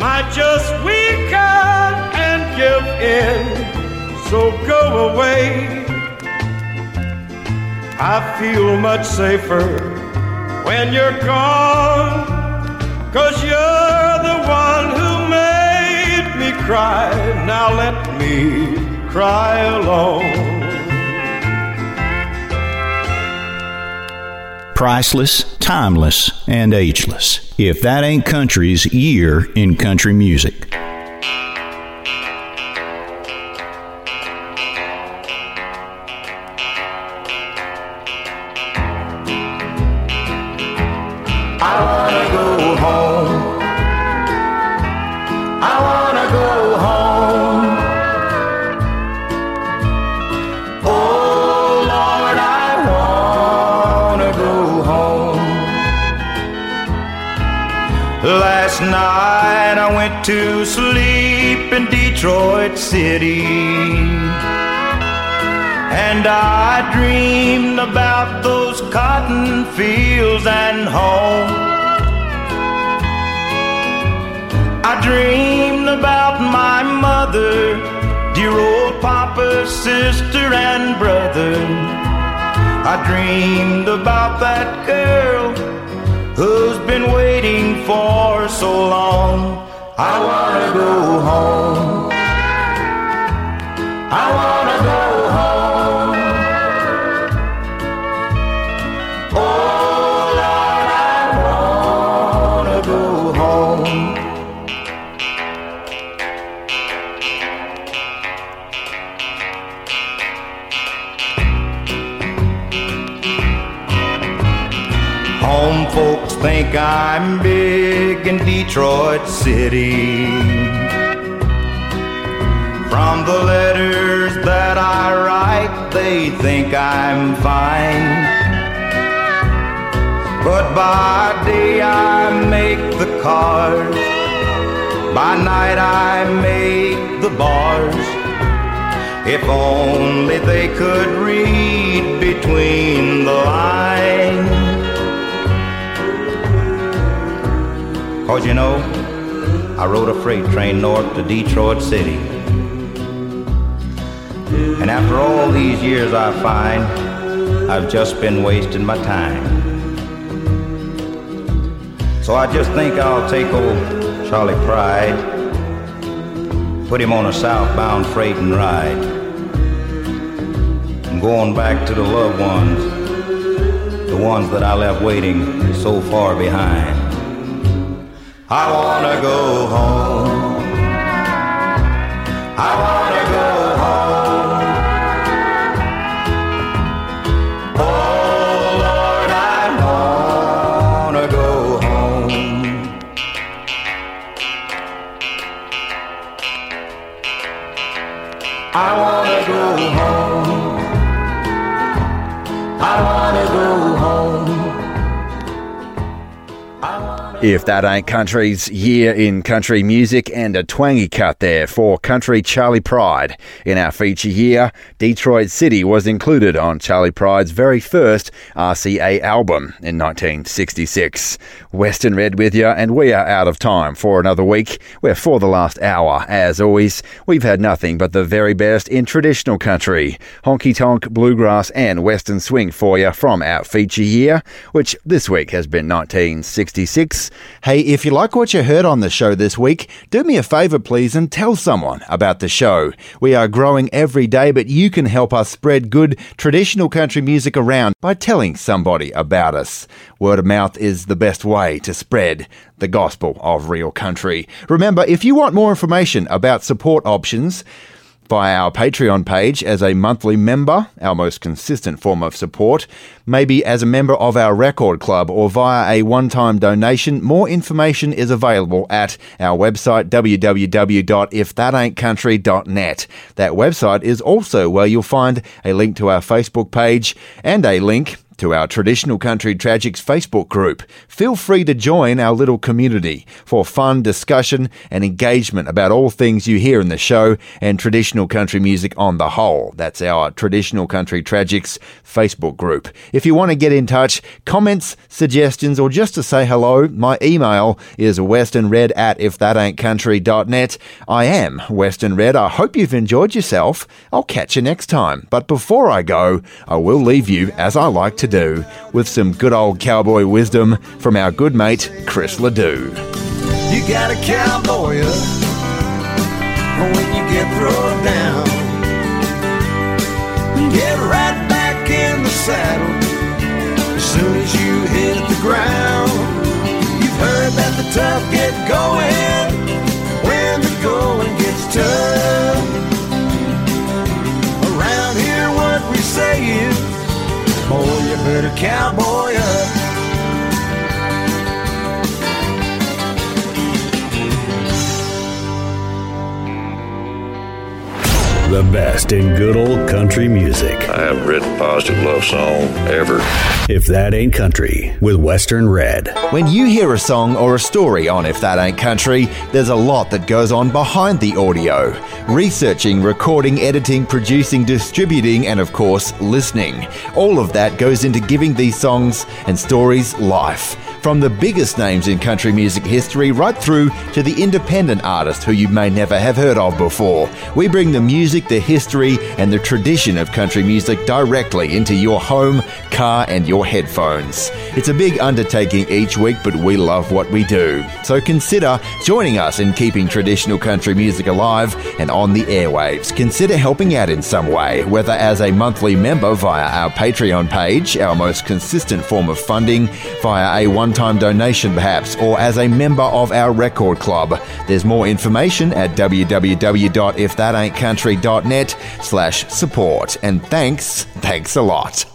might just weaken give in. So go away. I feel much safer when you're gone. Cause you're the one who made me cry. Now let me cry alone. Priceless, timeless, and ageless. If that ain't country's year in country music. I dreamed about that girl who's been waiting for so long. I wanna go home. I'm big in Detroit City. From the letters that I write, they think I'm fine. But by day I make the cars, by night I make the bars. If only they could read between the lines. Cause you know, I rode a freight train north to Detroit City. And after all these years, I find I've just been wasting my time. So I just think I'll take old Charlie Pride, put him on a southbound freight and ride. I'm going back to the loved ones, the ones that I left waiting so far behind. I wanna go home. I wanna If that ain't country's year in country music and a twangy cut there for country Charley Pride. In our feature year, Detroit City was included on Charley Pride's very first RCA album in 1966. Western Red with you, and we are out of time for another week. We're for the last hour. As always, we've had nothing but the very best in traditional country, honky tonk, bluegrass, and western swing for you from our feature year, which this week has been 1966. Hey, if you like what you heard on the show this week, do me a favour, please, and tell someone about the show. We are growing every day, but you can help us spread good traditional country music around by telling somebody about us. Word of mouth is the best way to spread the gospel of real country. Remember, if you want more information about support options, via our Patreon page as a monthly member, our most consistent form of support, maybe as a member of our record club or via a one time donation. More information is available at our website www.ifthataintcountry.net. That website is also where you'll find a link to our Facebook page and a link to our Traditional Country Tragics Facebook group. Feel free to join our little community for fun discussion and engagement about all things you hear in the show and traditional country music on the whole. That's our Traditional Country Tragics Facebook group. If you want to get in touch, comments, suggestions, or just to say hello, my email is westernred at ifthataintcountry.net. I am Western Red. I hope you've enjoyed yourself. I'll catch you next time. But before I go, I will leave you, as I like to do, with some good old cowboy wisdom from our good mate, Chris LeDoux. You got a cowboy up when you get thrown down. Get right back in the saddle as soon as you hit the ground. You've heard that the tough get going boy, you better cowboy up. The best in good old country music. I haven't written a positive love song ever. If that ain't country, with Western Red. When you hear a song or a story on If That Ain't Country, there's a lot that goes on behind the audio. Researching, recording, editing, producing, distributing, and of course, listening. All of that goes into giving these songs and stories life. From the biggest names in country music history right through to the independent artist who you may never have heard of before. We bring the music, the history, and the tradition of country music directly into your home, car, and your headphones. It's a big undertaking each week, but we love what we do. So consider joining us in keeping traditional country music alive and on the airwaves. Consider helping out in some way, whether as a monthly member via our Patreon page, our most consistent form of funding, via a one time donation perhaps, or as a member of our record club. There's more information at www.ifthataintcountry.net slash support. And thanks, thanks a lot.